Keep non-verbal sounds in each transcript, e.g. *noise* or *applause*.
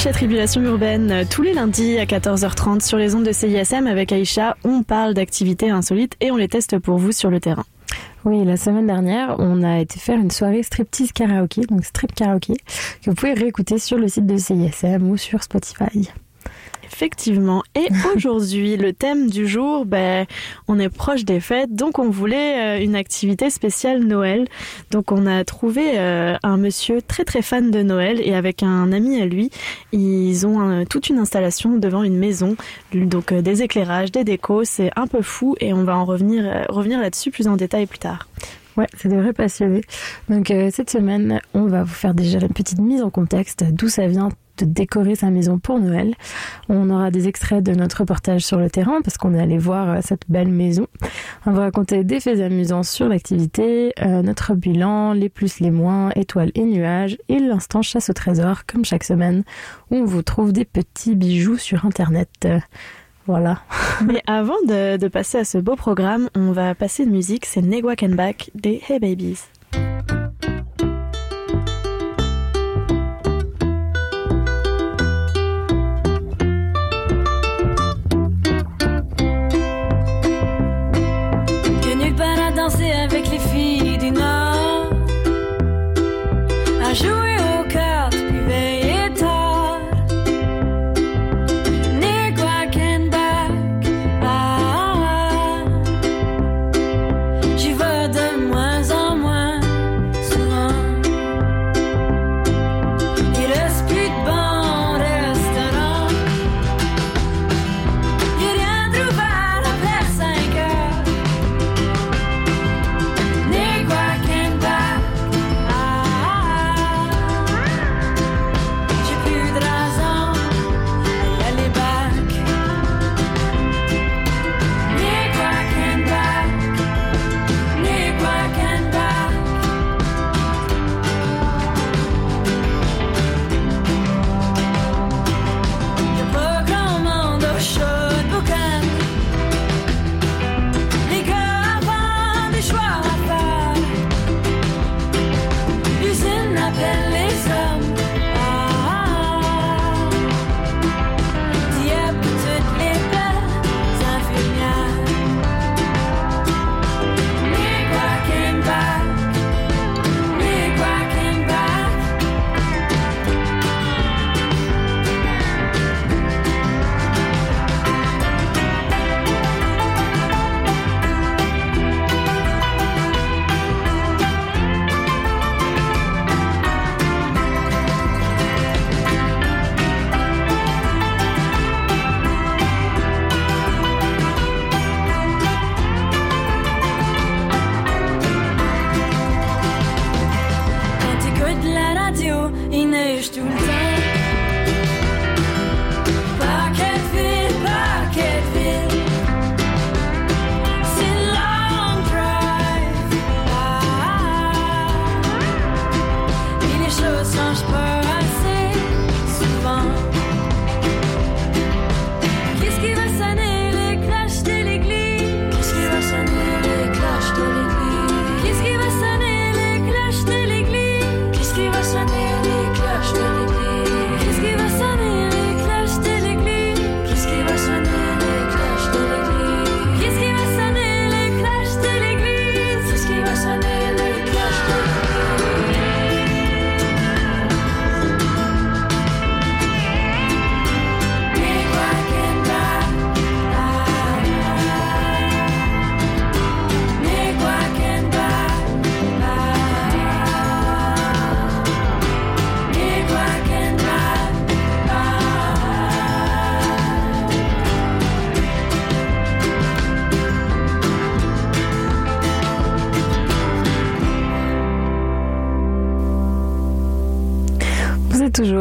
chez Tribulation Urbaine. Tous les lundis à 14h30 sur les ondes de CISM avec Aïcha, on parle d'activités insolites et on les teste pour vous sur le terrain. Oui, la semaine dernière, on a été faire une soirée striptease karaoké, donc strip karaoké, que vous pouvez réécouter sur le site de CISM ou sur Spotify. Effectivement. Et *laughs* aujourd'hui, le thème du jour, ben, on est proche des fêtes, donc on voulait euh, une activité spéciale Noël. Donc on a trouvé euh, un monsieur très très fan de Noël et avec un ami à lui, ils ont euh, toute une installation devant une maison, donc des éclairages, des décos, c'est un peu fou et on va en revenir revenir là-dessus plus en détail plus tard. Ouais, c'est des vrais passionnés. Donc cette semaine, on va vous faire déjà une petite mise en contexte d'où ça vient de décorer sa maison pour Noël. On aura des extraits de notre reportage sur le terrain parce qu'on est allé voir euh, cette belle maison. On va raconter des faits amusants sur l'activité, euh, notre bilan, les plus, les moins, étoiles et nuages et l'instant chasse au trésor comme chaque semaine où on vous trouve des petits bijoux sur internet. Voilà. *laughs* Mais avant de, de, passer à ce beau programme, on va passer de musique. C'est Negwak and Back des Hey Babies.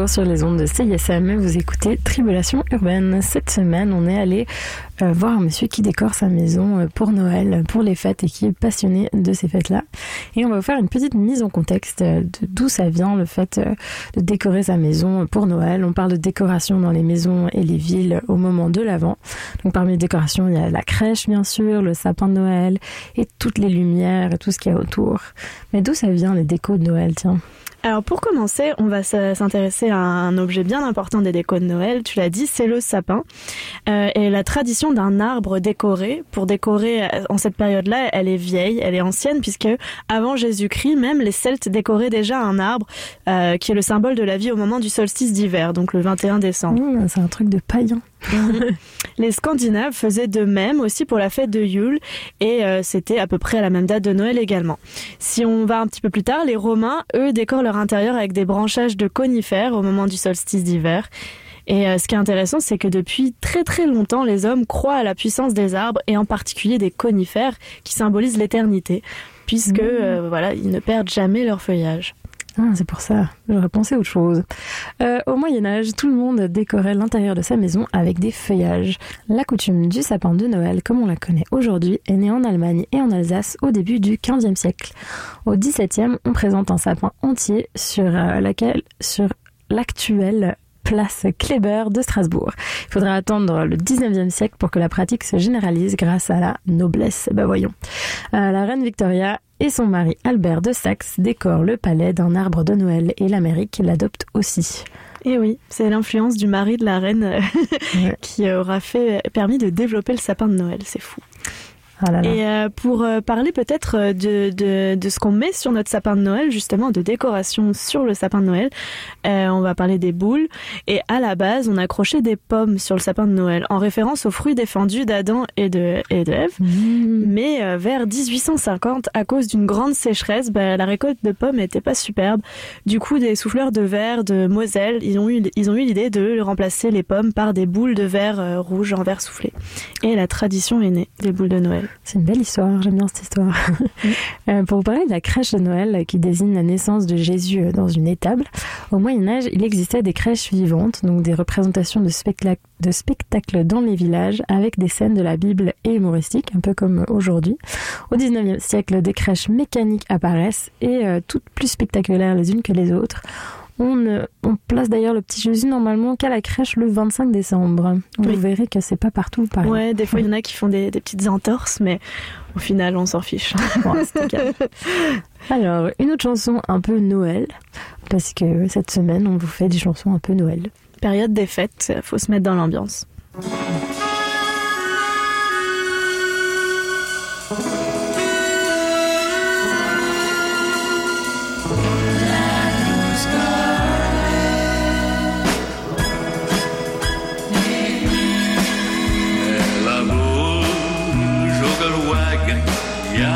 Sur les ondes de CISM. Vous écoutez Tribulation Urbaine. Cette semaine, on est allé euh, voir un monsieur qui décore sa maison euh, pour Noël, pour les fêtes et qui est passionné de ces fêtes-là. Et on va vous faire une petite mise en contexte euh, de d'où ça vient le fait de décorer sa maison pour Noël. On parle de décoration dans les maisons et les villes au moment de l'Avent. Donc parmi les décorations, il y a la crèche bien sûr, le sapin de Noël et toutes les lumières et tout ce qu'il y a autour. Mais d'où ça vient les décos de Noël, tiens? Alors pour commencer, on va s'intéresser à un objet bien important des décos de Noël. Tu l'as dit, c'est le sapin. Euh, et la tradition d'un arbre décoré, pour décorer euh, en cette période-là, elle est vieille, elle est ancienne, puisque avant Jésus-Christ, même les Celtes décoraient déjà un arbre euh, qui est le symbole de la vie au moment du solstice d'hiver, donc le 21 décembre. Mmh, c'est un truc de païen. Les Scandinaves faisaient de même aussi pour la fête de Yule et euh, c'était à peu près à la même date de Noël également. Si on va un petit peu plus tard, les Romains, eux, décorent leur intérieur avec des branchages de conifères au moment du solstice d'hiver. Et euh, ce qui est intéressant, c'est que depuis très très longtemps, les hommes croient à la puissance des arbres et en particulier des conifères qui symbolisent l'éternité, puisque Mmh. euh, voilà, ils ne perdent jamais leur feuillage. Ah, c'est pour ça, j'aurais pensé autre chose. Euh, au Moyen Âge, tout le monde décorait l'intérieur de sa maison avec des feuillages. La coutume du sapin de Noël, comme on la connaît aujourd'hui, est née en Allemagne et en Alsace au début du XVe siècle. Au XVIIe, on présente un sapin entier sur euh, laquelle, sur l'actuelle place Kléber de Strasbourg. Il faudra attendre le 19e siècle pour que la pratique se généralise grâce à la noblesse. Ben voyons. Euh, la reine Victoria et son mari Albert de Saxe décorent le palais d'un arbre de Noël et l'Amérique l'adopte aussi. Et oui, c'est l'influence du mari de la reine euh, *laughs* qui aura fait permis de développer le sapin de Noël. C'est fou. Ah là là. Et euh, pour euh, parler peut-être euh, de, de, de ce qu'on met sur notre sapin de Noël, justement de décoration sur le sapin de Noël, euh, on va parler des boules. Et à la base, on accrochait des pommes sur le sapin de Noël, en référence aux fruits défendus d'Adam et de, et de Ève. Mmh. Mais euh, vers 1850, à cause d'une grande sécheresse, bah, la récolte de pommes n'était pas superbe. Du coup, des souffleurs de verre de Moselle, ils ont eu, ils ont eu l'idée de remplacer les pommes par des boules de verre euh, rouge en verre soufflé. Et la tradition est née des boules de Noël. C'est une belle histoire, j'aime bien cette histoire. *laughs* Euh, pour parler de la crèche de Noël qui désigne la naissance de Jésus euh, dans une étable, au Moyen Âge, il existait des crèches vivantes, donc des représentations de, spectac- de spectacles dans les villages avec des scènes de la Bible et humoristiques, un peu comme aujourd'hui. Au 19e siècle, des crèches mécaniques apparaissent et euh, toutes plus spectaculaires les unes que les autres. On, ne- on place d'ailleurs le petit Jésus normalement qu'à la crèche le 25 décembre. Vous Oui. verrez que c'est pas partout pareil. Ouais, des fois il y en a qui font des, des petites entorses, mais au final on s'en fiche. Bon. *laughs* Alors, une autre chanson un peu Noël, parce que cette semaine, on vous fait des chansons un peu Noël. Période des fêtes, faut se mettre dans l'ambiance.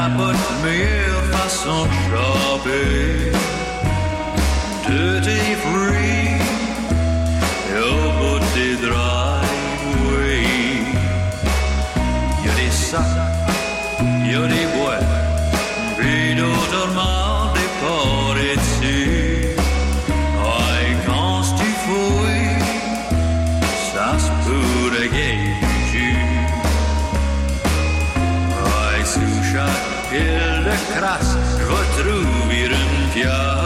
Y a pas de meilleure façon de choper. Duty free, pile de crasse, je vais trouver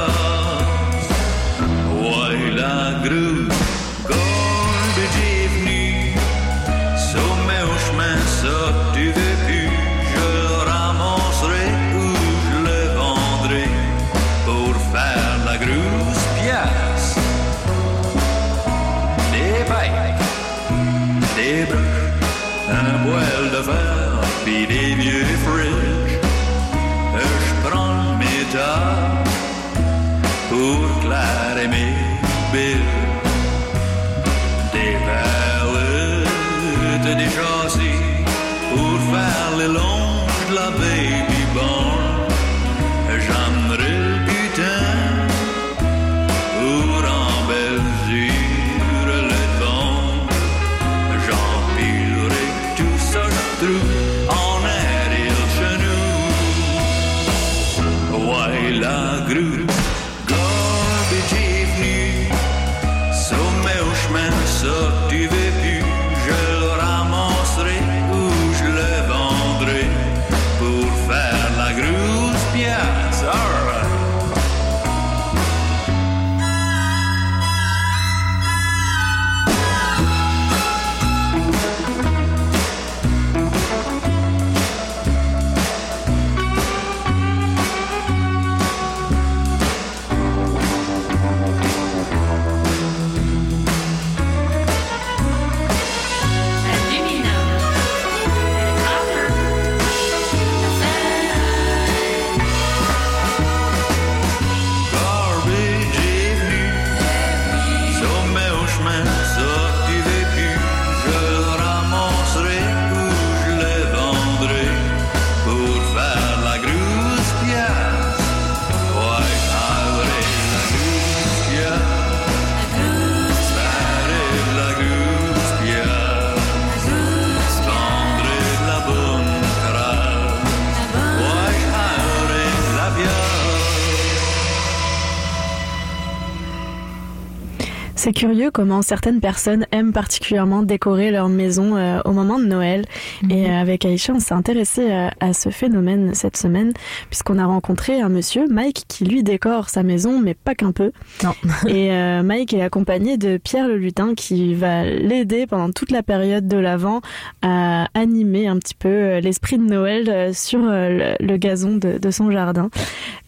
curieux comment certaines personnes aiment particulièrement décorer leur maison euh, au moment de Noël. Mhm. Et euh, avec Aïcha, on s'est intéressé à, à ce phénomène cette semaine, puisqu'on a rencontré un monsieur, Mike, qui lui décore sa maison, mais pas qu'un peu. Non. *laughs* Et euh, Mike est accompagné de Pierre le lutin, qui va l'aider pendant toute la période de l'Avent à animer un petit peu euh, l'esprit de Noël euh, sur euh, le, le gazon de, de son jardin.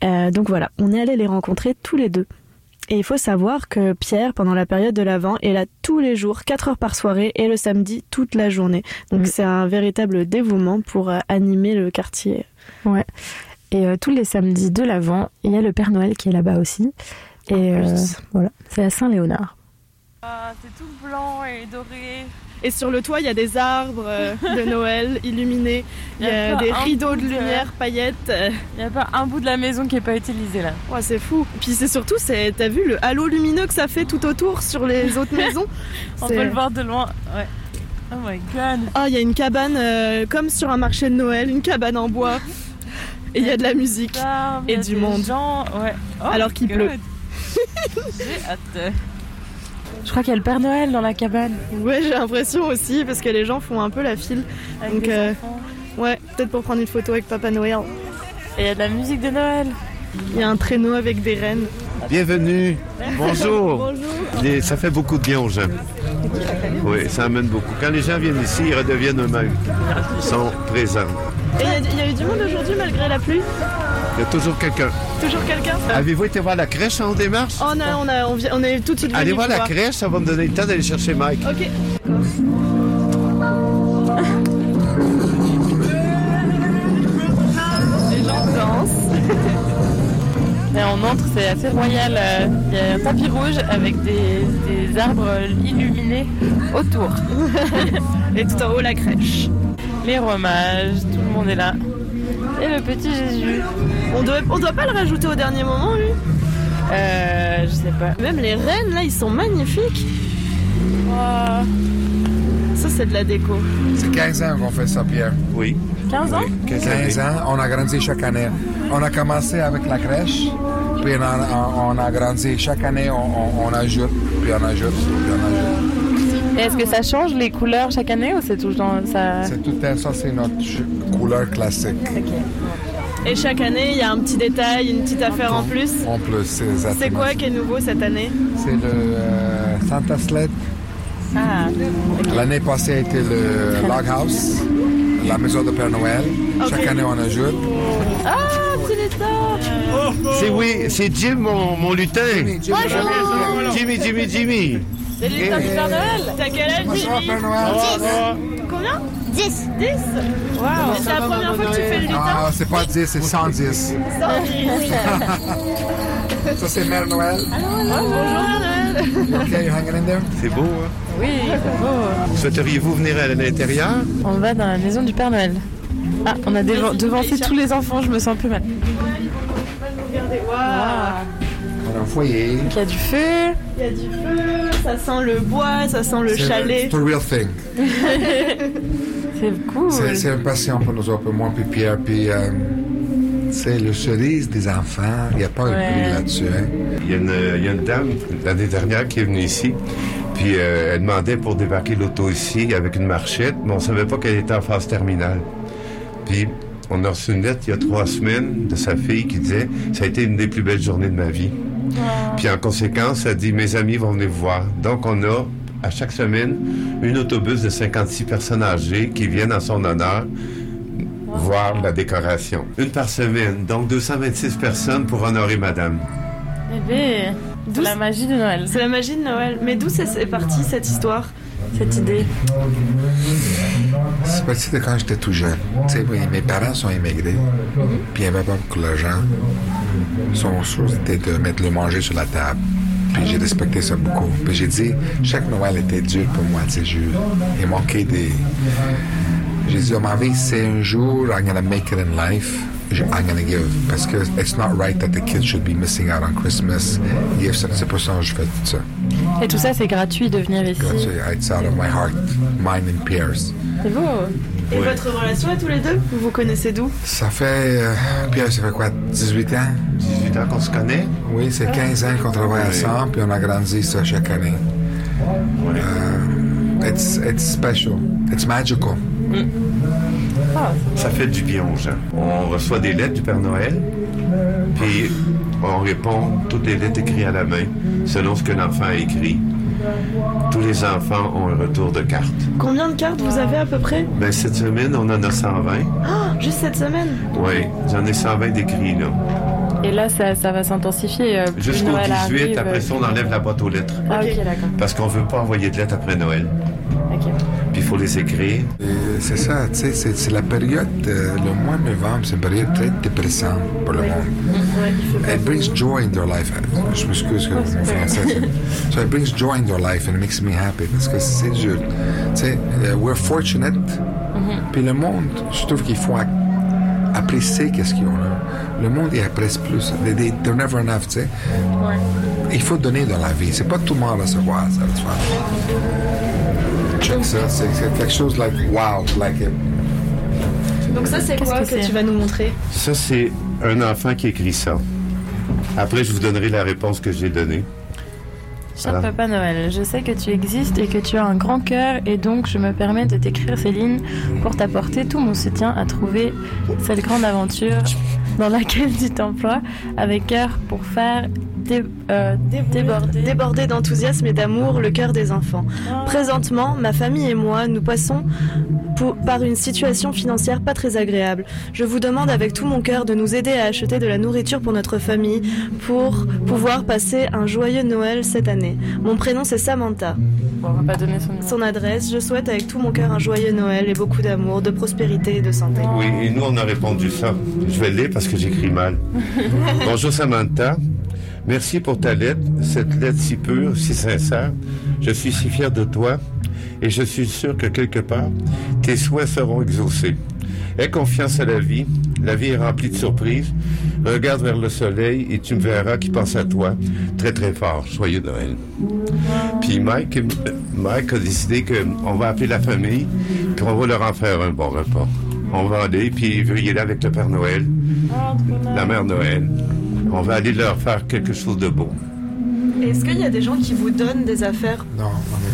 Euh, donc voilà, on est allé les rencontrer tous les deux. Et il faut savoir que Pierre, pendant la période de l'Avent, est là tous les jours, 4 heures par soirée, et le samedi, toute la journée. Donc Mm. c'est un véritable dévouement pour euh, animer le quartier. Ouais. Et euh, tous les samedis de l'Avent, il y a le Père Noël qui est là-bas aussi. Et euh, voilà, c'est à Saint-Léonard. Ah, c'est tout blanc et doré. Et sur le toit, il y a des arbres euh, de Noël illuminés. Il y a des rideaux de lumière, paillettes. Il n'y a pas un bout de la maison qui n'est pas utilisé là. Ouais, c'est fou. Puis c'est surtout, c'est, t'as vu le halo lumineux que ça fait tout autour sur les *laughs* autres maisons? On peut le voir de loin. Ouais. Oh my god. Ah, il y a une cabane euh, comme sur un marché de Noël, une cabane en bois. *laughs* Et il y a de la musique. Et du monde. gens, Ouais. Oh Alors qu'il pleut. *laughs* J'ai hâte. Je crois qu'il y a le Père Noël dans la cabane. Ouais, j'ai l'impression aussi, parce que les gens font un peu la file. Avec Donc, euh. Ouais, peut-être pour prendre une photo avec Papa Noël. Et il y a de la musique de Noël. Il y a un traîneau avec des rennes. Bienvenue. Bonjour. Bonjour. Les- ça fait beaucoup de bien aux gens. Oui, ça amène beaucoup. Quand les gens viennent ici, ils redeviennent eux-mêmes. Ils sont présents. Et il y a- il y, a eu du monde aujourd'hui malgré la pluie? Il y a toujours quelqu'un. Toujours quelqu'un? Avez-vous été voir la crèche en démarche? On, a, on, a, on, vient- on est tout de suite Allez voir la crèche, ça va me donner le temps d'aller chercher Mike. Ok. Et on entre, c'est assez royal. euh, Il y a un tapis rouge avec des, des arbres illuminés autour. *laughs* Et tout en haut, la crèche. Les romages, tout le monde est là. Et le petit Jésus. On doit, on doit pas le rajouter au dernier moment, lui Euh, je sais pas. Même les rennes, là, ils sont magnifiques. Waouh. Ça, c'est de la déco. C'est 15 ans qu'on fait ça, Pierre. Oui. 15 ans? 15 15 années. ans, on a grandi chaque année. On a commencé avec la crèche, puis on a, on a grandi. Chaque année, on, ajoute, puis on ajoute, puis on ajoute. Est-ce que ça change les couleurs chaque année ou c'est tout le temps ça? C'est tout un- ça, c'est notre couleur classique. Et chaque année, il y a un petit détail, une petite affaire en plus? En plus, c'est exactement C'est quoi qui est nouveau cette année? C'est le euh, Santa Sled. Ah, L'année passée a été le Log House, la maison de Père Noël. Chaque année, on ajoute. ah petit lutin C'est oui, c'est Jim, mon, mon lutin. Bonjour! Jimmy, Jimmy, Jimmy. C'est le lutin du Père Noël T'as quel âge, Jimmy Père Noël! Combien? 10. 10 Waouh C'est la première fois que tu fais le lutin? Ah, c'est pas 10, c'est 110. *laughs* Ça, c'est Mère Noël. Bonjour C'est beau, hein? Oui, c'est beau. Souhaiteriez-vous venir à l'intérieur? On va dans la maison du Père Noël. Ah, on a devan- devancé tous les enfants, je me sens plus mal. Regardez, waouh On a un foyer. Il y a du feu. Il y a du feu, ça sent le bois, ça sent le chalet. C'est real thing. *laughs* C'est cool. C'est passion pour nous autres, pour moi puis Pierre. Puis, euh, c'est le cerise des enfants. Il n'y a pas un prix là-dessus. Hein? Il y, a une, il y a une dame l'année dernière qui est venue ici, puis euh, elle demandait pour débarquer l'auto ici avec une marchette, mais on savait pas qu'elle était en phase terminale. Puis on a reçu une lettre il y a trois semaines de sa fille qui disait ça a été une des plus belles journées de ma vie. Puis en conséquence, elle dit mes amis vont venir vous voir. Donc on a à chaque semaine un autobus de 56 personnes âgées qui viennent en son honneur voir la décoration. Une par semaine, donc 226 personnes pour honorer madame. Eh ben, c'est la magie de Noël. C'est la magie de Noël. Mais d'où c'est parti cette histoire Cette idée? C'est parti de quand j'étais tout jeune. Tu sais, oui, mes parents sont immigrés. Puis il n'y avait pas beaucoup d'argent. Son chose était de mettre le manger sur la table. Puis j'ai respecté ça beaucoup. Puis j'ai dit, chaque Noël était dur pour moi. Tu sais, je- il manquait des. J'ai dit, oh, ma vie, c'est un jour, I'm gonna make it in life. je- I'm gonna give. Parce que it's not right that the kids should be missing out on Christmas. Gifts, c'est pour ça que je fais tout ça. Et tout ça, c'est gratuit de venir ici. So, It's out of my heart, mind and Pierre's. C'est beau. Et Ouais. votre relation à tous les deux Vous vous connaissez d'où? Ça fait, euh, Pierre, ça fait quoi, 18 ans? 18 ans qu'on se connaît. Oui, c'est 15 ans qu'on travaille Oui. ensemble, puis on a grandi ça chaque année. Ouais. Euh, it's, it's special. It's magical. Ça fait du bien aux gens. On reçoit des lettres du Père Noël, puis on répond toutes les lettres écrites à la main, selon ce que l'enfant a écrit. Tous les enfants ont un retour de carte. Combien de cartes vous avez à peu près? Ben, cette semaine, on en a 120. Ah, Juste cette semaine? Oui, j'en ai 120 d'écrits, là. Et là, ça, ça va s'intensifier. euh, Jusqu'au Noël 18, arrive, après euh, ça, on enlève la boîte aux lettres. Ah, d'accord. Parce qu'on veut pas envoyer de lettres après Noël. Ok. Puis il faut les écrire. Et C'est ça, tu sais, c'est, c'est la période, euh, le mois de novembre, c'est une période très dépressante pour le monde. Il fait pas It brings joy in their life. Je m'excuse que mon français. So it brings joy in their life and it makes me happy parce que c'est dur. Tu sais, euh, we're fortunate. Puis le monde, je trouve qu'il faut ac- apprécier qu'est-ce qu'ils ont là. Le monde, il apprécie plus. They, they- they're never enough, tu sais. Il faut donner dans la vie. C'est pas tout le monde recevoir ça. Tu vois. Check ça. C'est, quelque chose like wow, like it. Donc ça c'est quoi que tu vas nous montrer? Ça, c'est un enfant qui écrit ça. Après, je vous donnerai la réponse que j'ai donnée. Cher Voilà. Papa Noël, je sais que tu existes et que tu as un grand cœur et donc je me permets de t'écrire ces lignes pour t'apporter tout mon soutien à trouver cette grande aventure dans laquelle tu t'emploies avec cœur pour faire dé- euh. Déborder d'enthousiasme et d'amour le cœur des enfants. Présentement, ma famille et moi, nous passons pour- par une situation financière pas très agréable. Je vous demande avec tout mon cœur de nous aider à acheter de la nourriture pour notre famille pour pouvoir passer un joyeux Noël cette année. Mon prénom c'est Samantha. Bon, on va pas donner son nom. Son adresse, je souhaite avec tout mon cœur un joyeux Noël et beaucoup d'amour, de prospérité et de santé. Oui, et nous, on a répondu ça. Je vais le lire parce que j'écris mal. *laughs* Bonjour Samantha. Merci pour ta lettre, cette lettre si pure, si sincère. Je suis si fier de toi et je suis sûr que quelque part, tes souhaits seront exaucés. Aie confiance à la vie. La vie est remplie de surprises. Regarde vers le soleil et tu me verras qui pense à toi très très fort. Joyeux Noël. Puis Mike, Mike a décidé qu'on va appeler la famille, puis on va leur en faire un bon repas. On va aller, puis y aller avec le Père Noël, la Mère Noël. On va aller leur faire quelque chose de beau. Est-ce qu'il y a des gens qui vous donnent des affaires? Non,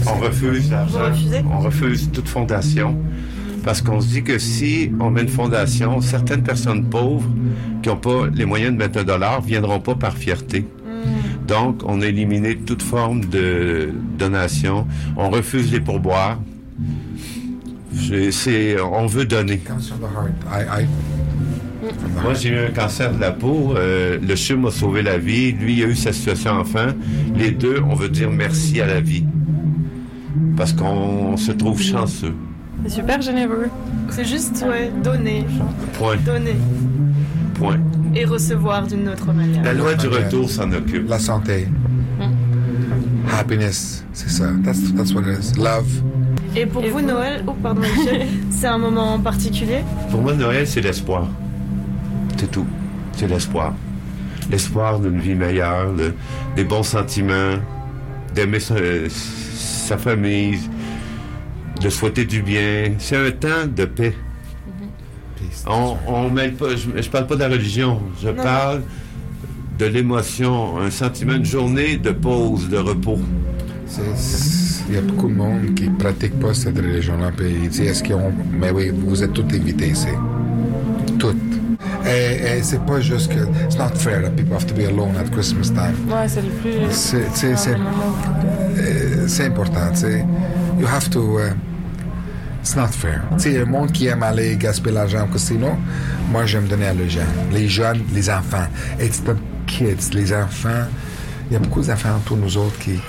on refuse l'argent. Vous refusez? On refuse toute fondation. Parce qu'on se dit que si on met une fondation, certaines personnes pauvres qui n'ont pas les moyens de mettre un dollar viendront pas par fierté. Donc, on a éliminé toute forme de donation. On refuse les pourboires. Je- c'est- on veut donner. comes from the heart. I, I, from the Moi, j'ai eu un cancer de la peau. euh, le CHU m'a sauvé la vie. Lui, il a eu sa situation enfant. Les deux, on veut dire merci à la vie. Parce qu'on se trouve chanceux. C'est super généreux. C'est juste, ouais, donner, Point. donner Point. et recevoir d'une autre manière. La loi du retour s'en occupe. La santé. Happiness, c'est ça. That's, that's what it is. Love. Et pour Et vous, vous Noël, oh pardon, *laughs* Michel, c'est un moment particulier? Pour moi, Noël, c'est l'espoir. C'est tout. C'est l'espoir. L'espoir d'une vie meilleure, de- des bons sentiments, d'aimer sa, sa famille, de souhaiter du bien. C'est un temps de paix. Peace. On, on mêle pas, je, je parle pas de la religion, je parle de l'émotion, un sentiment, une journée de pause, de repos. Il y a beaucoup de monde qui ne pratique pas cette religion-là. Puis ils disent, est-ce qu'ils ont... Mais oui, vous êtes toutes invités ici. Toutes. Et, et c'est pas juste que... It's not fair that people have to be alone at Christmas time. Ouais, c'est le plus. C'est, important, tu sais. You have to... uh, it's not fair. Tu sais, le monde qui aime aller gaspiller l'argent au casino, moi, j'aime donner à les gens. Les jeunes, les enfants. It's the kids, les enfants. Il y a beaucoup d'enfants autour de nous autres qui,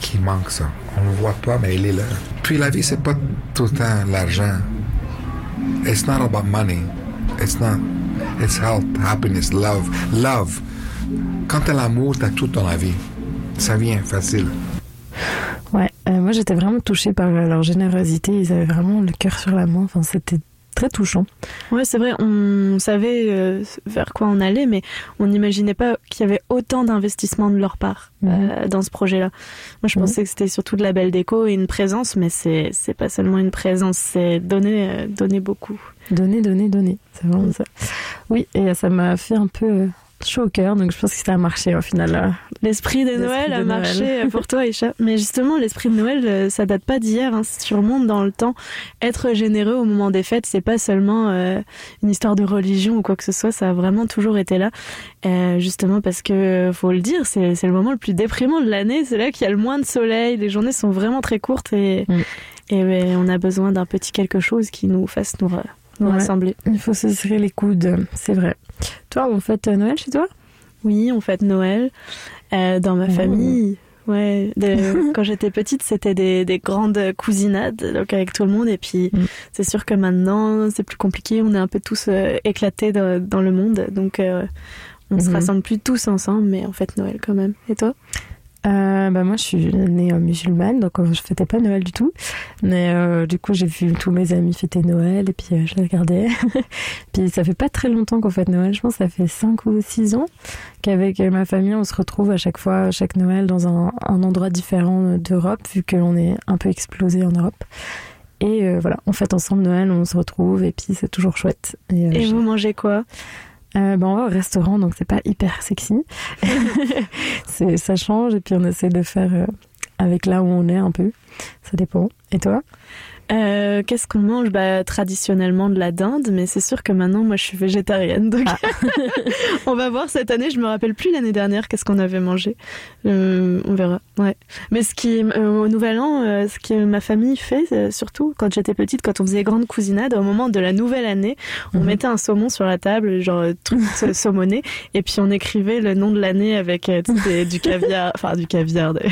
qui manquent ça. On ne le voit pas, mais il est là. Puis la vie, c'est pas tout le temps l'argent. It's not about money. It's not. It's health, happiness, love. Love. Quand t'as l'amour, t'as tout dans la vie. Ça vient facile. Ouais, euh, moi j'étais vraiment touchée par leur générosité. Ils avaient vraiment le cœur sur la main. Enfin, c'était très touchant. Ouais, c'est vrai, on savait euh, vers quoi on allait, mais on n'imaginait pas qu'il y avait autant d'investissement de leur part Mhm. euh, dans ce projet-là. Moi, je Mhm. pensais que c'était surtout de la belle déco et une présence, mais c'est c'est pas seulement une présence, c'est donner, euh, donner beaucoup. Donner, donner, donner. C'est vraiment ça. Oui, et ça m'a fait un peu chaud au cœur, donc je pense que ça a marché au final. là. L'esprit de Noël a Noël. marché pour toi, Isha. *laughs* Mais justement, l'esprit de Noël, euh, ça date pas d'hier, hein, ça remonte dans le temps. Être généreux au moment des fêtes, c'est pas seulement euh, une histoire de religion ou quoi que ce soit, ça a vraiment toujours été là. Euh, justement parce que, euh, faut le dire, c'est le moment le plus déprimant de l'année, c'est là qu'il y a le moins de soleil, les journées sont vraiment très courtes et, Mm. et ouais, on a besoin d'un petit quelque chose qui nous fasse nous, Ouais. rassembler. Il faut se serrer les coudes, c'est vrai. Toi, on fête euh, Noël chez toi? Oui, on fête Noël euh, dans ma Mmh. famille. Ouais, de- *laughs* quand j'étais petite, c'était des, des grandes cousinades, donc avec tout le monde. Et puis, Mm. c'est sûr que maintenant, c'est plus compliqué. On est un peu tous euh, éclatés dans, dans le monde, donc euh, on se Mhm. rassemble plus tous ensemble, mais on fête Noël quand même. Et toi? Euh, bah moi je suis née euh, musulmane donc euh, je fêtais pas Noël du tout. Mais euh, du coup j'ai vu tous mes amis fêter Noël et puis je les regardais. *laughs* Puis ça fait pas très longtemps qu'on fête Noël. Je pense que ça fait 5 ou 6 ans qu'avec ma famille on se retrouve à chaque fois chaque Noël dans un, un endroit différent d'Europe vu qu'on est un peu explosé en Europe. Et voilà on fête ensemble Noël on se retrouve et puis c'est toujours chouette. Et, Et vous mangez quoi? Euh, ben, on va au restaurant, donc c'est pas hyper sexy. *laughs* c'est, ça change et puis on essaie de faire euh, avec là où on est un peu. Ça dépend. Et toi? Euh, Qu'est-ce qu'on mange? Bah, Traditionnellement de la dinde, mais c'est sûr que maintenant, moi, je suis végétarienne. Donc, Ah. *laughs* on va voir cette année. Je me rappelle plus l'année dernière qu'est-ce qu'on avait mangé. Euh, on verra. Ouais. Mais ce qui, euh, au Nouvel An, euh, ce que ma famille fait, euh, surtout quand j'étais petite, quand on faisait grande cousinade, au moment de la nouvelle année, on Mhm. mettait un saumon sur la table, genre euh, tout *laughs* saumonné, et puis on écrivait le nom de l'année avec des- du caviar, enfin du caviar, des...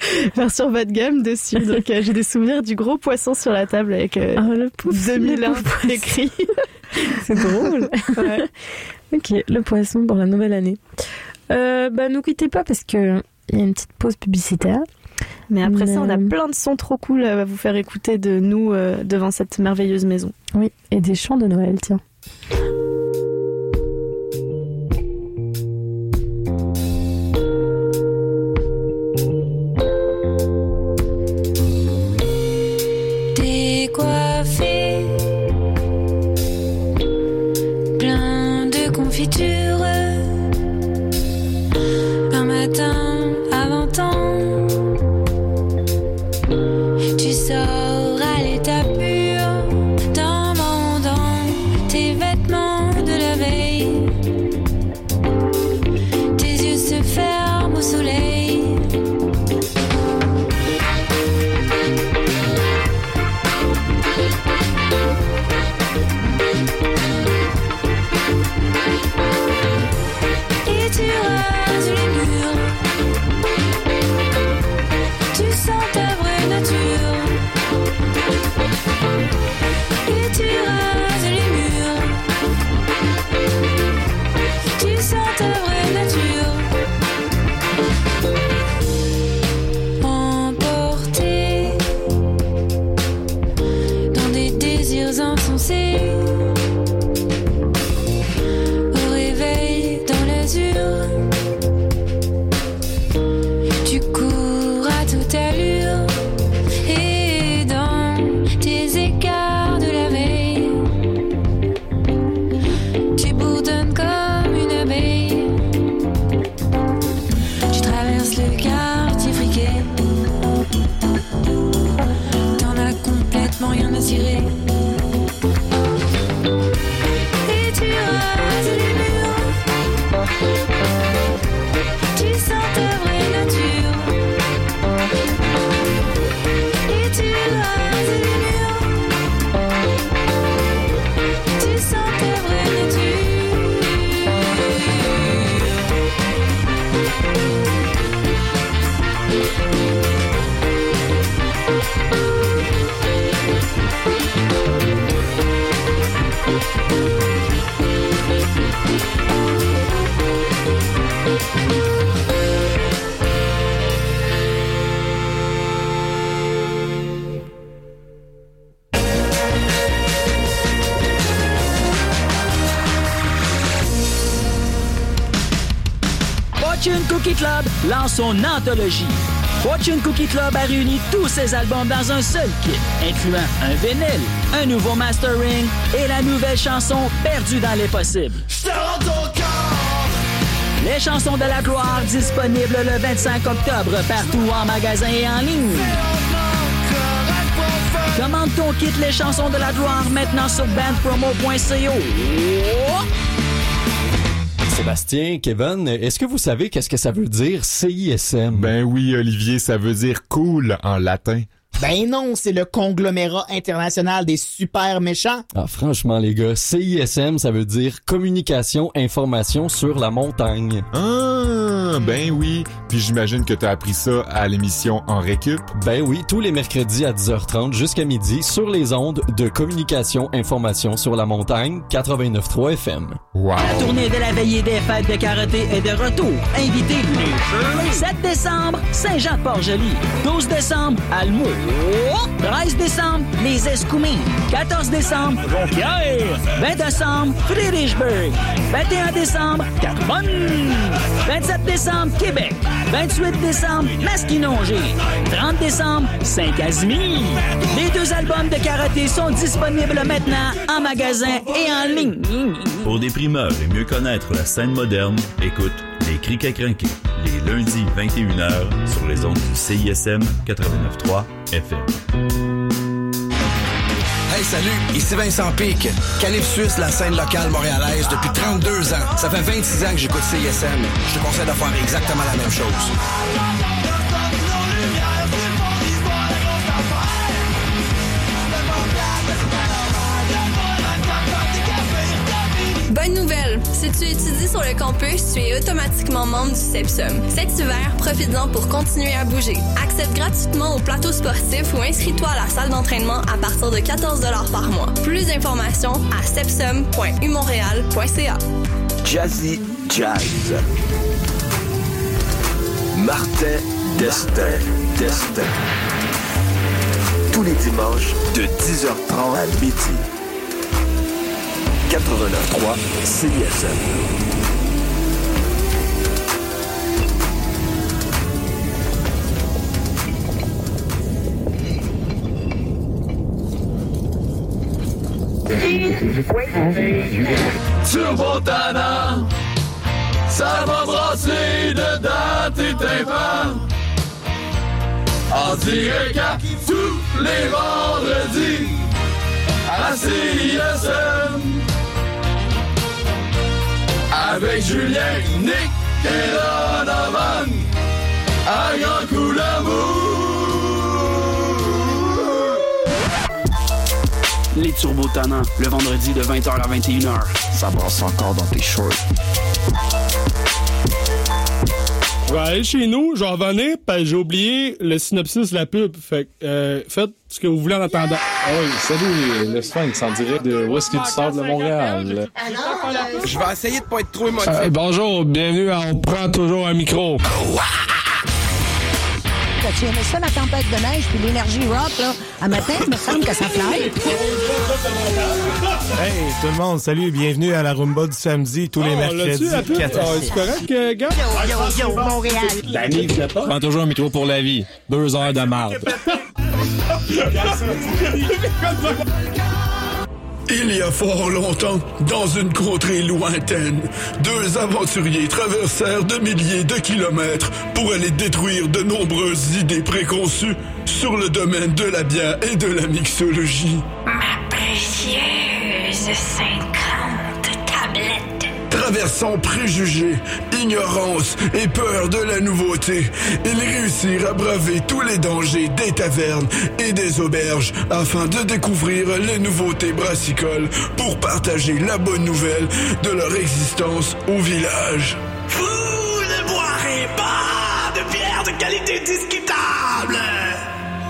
*laughs* version bas de gamme dessus. Donc euh, j'ai des souvenirs du gros poisson sur la table avec euh, Ah, le pouf, 2001 le pouf *laughs* écrit. C'est drôle. *laughs* Ouais. ok, le poisson pour la nouvelle année. Euh, bah, nous quittez pas parce que il y a une petite pause publicitaire. Mais après ça, on a Mais- plein de sons trop cool à vous faire écouter de nous euh, devant cette merveilleuse maison. Oui, et des chants de Noël, tiens. feel Fortune Cookie Club lance son anthologie. Fortune Cookie Club a réuni tous ses albums dans un seul kit, incluant un vinyle, un nouveau mastering et la nouvelle chanson Perdue dans les possibles. Les chansons de la gloire disponibles le 25 octobre partout en magasin et en ligne. Commande ton kit Les chansons de la gloire maintenant sur bandpromo.co. Sébastien, Kevin, est-ce que vous savez qu'est-ce que ça veut dire CISM? Ben oui, Olivier, ça veut dire cool en latin. Ben non, c'est le conglomérat international des super méchants. Ah, franchement, les gars, CISM, ça veut dire communication, information sur la montagne. Ah, ben oui. Puis j'imagine que t'as appris ça à l'émission En Récup. Ben oui, tous les mercredis à 10h30 jusqu'à midi sur les ondes de communication, information sur la montagne 89.3 FM. Wow. La tournée de la veillée des fêtes de karaté est de retour. Invitez les 7 décembre, Saint-Jean-Port-Joli. 12 décembre, Almo. 13 décembre, les Escoumins. 14 décembre, Jonquière. 20 décembre, Friedrichsburg. 21 décembre, Carbonne. 27 décembre, Québec. 28 décembre, Masquinongé. 30 décembre, Saint-Casimir. Les deux albums de karaté sont disponibles maintenant en magasin et en ligne. Pour des primeurs et mieux connaître la scène moderne, écoute Les Crics à crinquer, les lundis 21h sur les ondes du CISM 89.3 FM. Hey, salut, ici Vincent Pic, calife suisse de la scène locale montréalaise depuis 32 ans. Ça fait 26 ans que j'écoute CISM. Je te conseille de faire exactement la même chose. Bonne nouvelle! Si tu étudies sur le campus, tu es automatiquement membre du CEPSUM. Cet hiver, profites-en pour continuer à bouger. Accède gratuitement au plateau sportif ou inscris-toi à la salle d'entraînement à partir de 14 par mois. Plus d'informations à sepsum.umontréal.ca. Jazzy Jazz. Martin Destin Destin. Tous les dimanches de 10h30 à midi. 89.3 CISM. Turbotana, ça va brasser dedans tes tympans. En direct à tous les vendredis à CISM. Avec Julien, Nick et Donovan, à grand coup d'amour. Les Turbotanants, le vendredi de 20h à 21h. Ça brasse encore dans tes shorts. Vais aller chez nous, je vais revenir, parce j'ai oublié le synopsis de la pub. Fait que, euh, faites ce que vous voulez en attendant. Ah oui, salut, le Sphinx en direct de Whisky du Sable de Montréal? Je vais essayer de pas être trop émotif. Euh, bonjour, bienvenue à On prend toujours un micro. T'as-tu aimé ça, la tempête de neige puis l'énergie rock, là? À matin, il me semble que ça fly. Hey, tout le monde, salut, bienvenue à la Rumba du samedi, tous les Oh, mercredis. pub? 4 à Ah, 6. C'est correct, euh, gars? Yo, yo, Montréal. La mise de pas. Prends toujours un micro pour la vie. Deux heures de marde. *laughs* Il y a fort longtemps, dans une contrée lointaine, deux aventuriers traversèrent de milliers de kilomètres pour aller détruire de nombreuses idées préconçues sur le domaine de la bière et de la mixologie. Ma précieuse 50 tablettes. Traversant préjugés, ignorance et peur de la nouveauté, ils réussirent à braver tous les dangers des tavernes et des auberges afin de découvrir les nouveautés brassicoles pour partager la bonne nouvelle de leur existence au village. Vous ne boirez pas de bière de qualité discutable.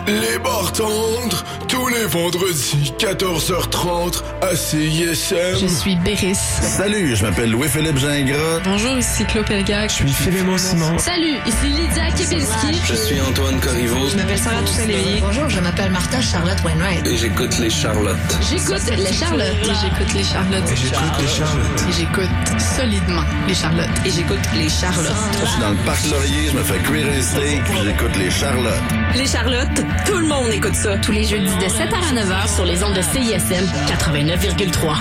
Les bars tendres, tous les vendredis, 14h30, à CISM. Je suis Béris. Salut, je m'appelle Louis-Philippe Gingras. Bonjour, ici Claude Pelgag. Je suis Philémon Simon. Salut, ici Lydia Kepelski. Je suis Antoine Corriveau. Je m'appelle Sarah Toussaint-Lévy. Bonjour, je m'appelle Martha Charlotte Wainwright. Et j'écoute les Charlottes. J'écoute les Charlottes. Et j'écoute les Charlottes. Et j'écoute les Charlottes. Et j'écoute solidement les Charlottes. Et j'écoute les Charlottes. Je suis dans le parc Laurier, je me fais cuire un steak, puis j'écoute les Charlottes. Les Charlottes, tout le monde écoute ça. Tous les jeudis de 7h à 9h sur les ondes de CISM 89,3.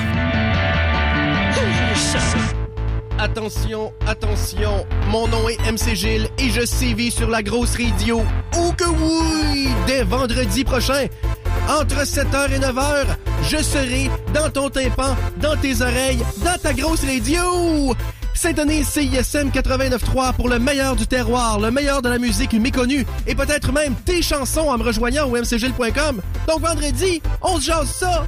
Attention, attention, mon nom est MC Gilles et je sévis sur la grosse radio. Oh que oui! Dès vendredi prochain, entre 7h et 9h, je serai dans ton tympan, dans tes oreilles, dans ta grosse radio! Syntonie CISM 89.3 pour le meilleur du terroir, le meilleur de la musique méconnue et peut-être même tes chansons en me rejoignant au mcgilles.com. Donc vendredi, on se jase ça!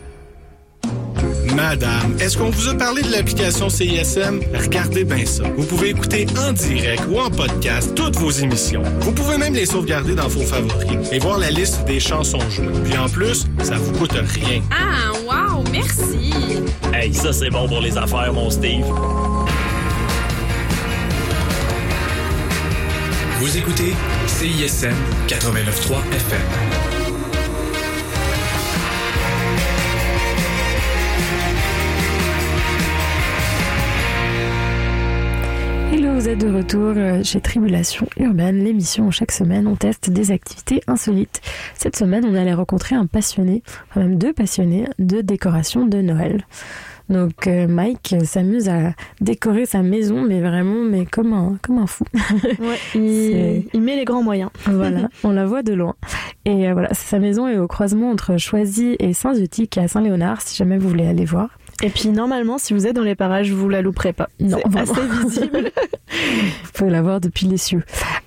Madame, est-ce qu'on vous a parlé de l'application CISM? Regardez bien ça. Vous pouvez écouter en direct ou en podcast toutes vos émissions. Vous pouvez même les sauvegarder dans vos favoris et voir la liste des chansons jouées. Puis en plus, ça vous coûte rien. Ah, wow, merci. Hey, ça c'est bon pour les affaires, mon Steve. Vous écoutez CISM 89.3 FM. Vous êtes de retour euh, chez Tribulation Urbaine, l'émission où chaque semaine on teste des activités insolites. Cette semaine, on allait rencontrer un passionné, enfin même deux passionnés de décoration de Noël. Donc euh, Mike s'amuse à décorer sa maison, mais vraiment, mais comme un, comme un fou. *laughs* Ouais, il, il met les grands moyens. voilà, *laughs* on la voit de loin. Et euh, voilà, sa maison est au croisement entre Choisy et Saint-Zotique à Saint-Léonard, si jamais vous voulez aller voir. Et puis normalement, si vous êtes dans les parages, vous la louperez pas. Non, C'est assez visible. *laughs* Vous pouvez la voir depuis les cieux.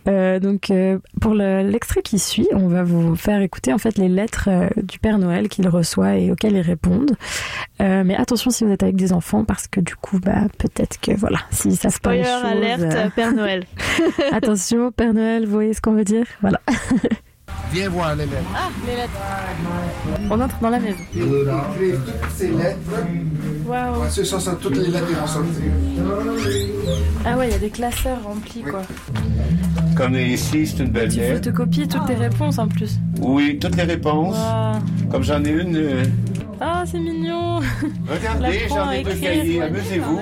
Euh, donc, euh, pour le- l'extrait qui suit, on va vous faire écouter en fait les lettres euh, du Père Noël qu'il reçoit et auxquelles il répond. Euh, mais attention si vous êtes avec des enfants, parce que du coup, bah peut-être que voilà, s'ils savent pas les Spoiler alerte, Père Noël. *laughs* attention, Père Noël, vous voyez ce qu'on veut dire? Voilà. *laughs* Viens voir les lettres. Ah, les lettres. On entre dans la maison. Toutes ces lettres. Waouh. Toutes les lettres ils vont sortir. Ah ouais, il y a des classeurs remplis, quoi. Comme ici, c'est une belle Tu lettre. photocopies toutes tes réponses en plus. Oui, toutes les réponses. Comme j'en ai une. euh, Ah, c'est mignon. Regardez, j'en ai deux cahiers. Amusez-vous.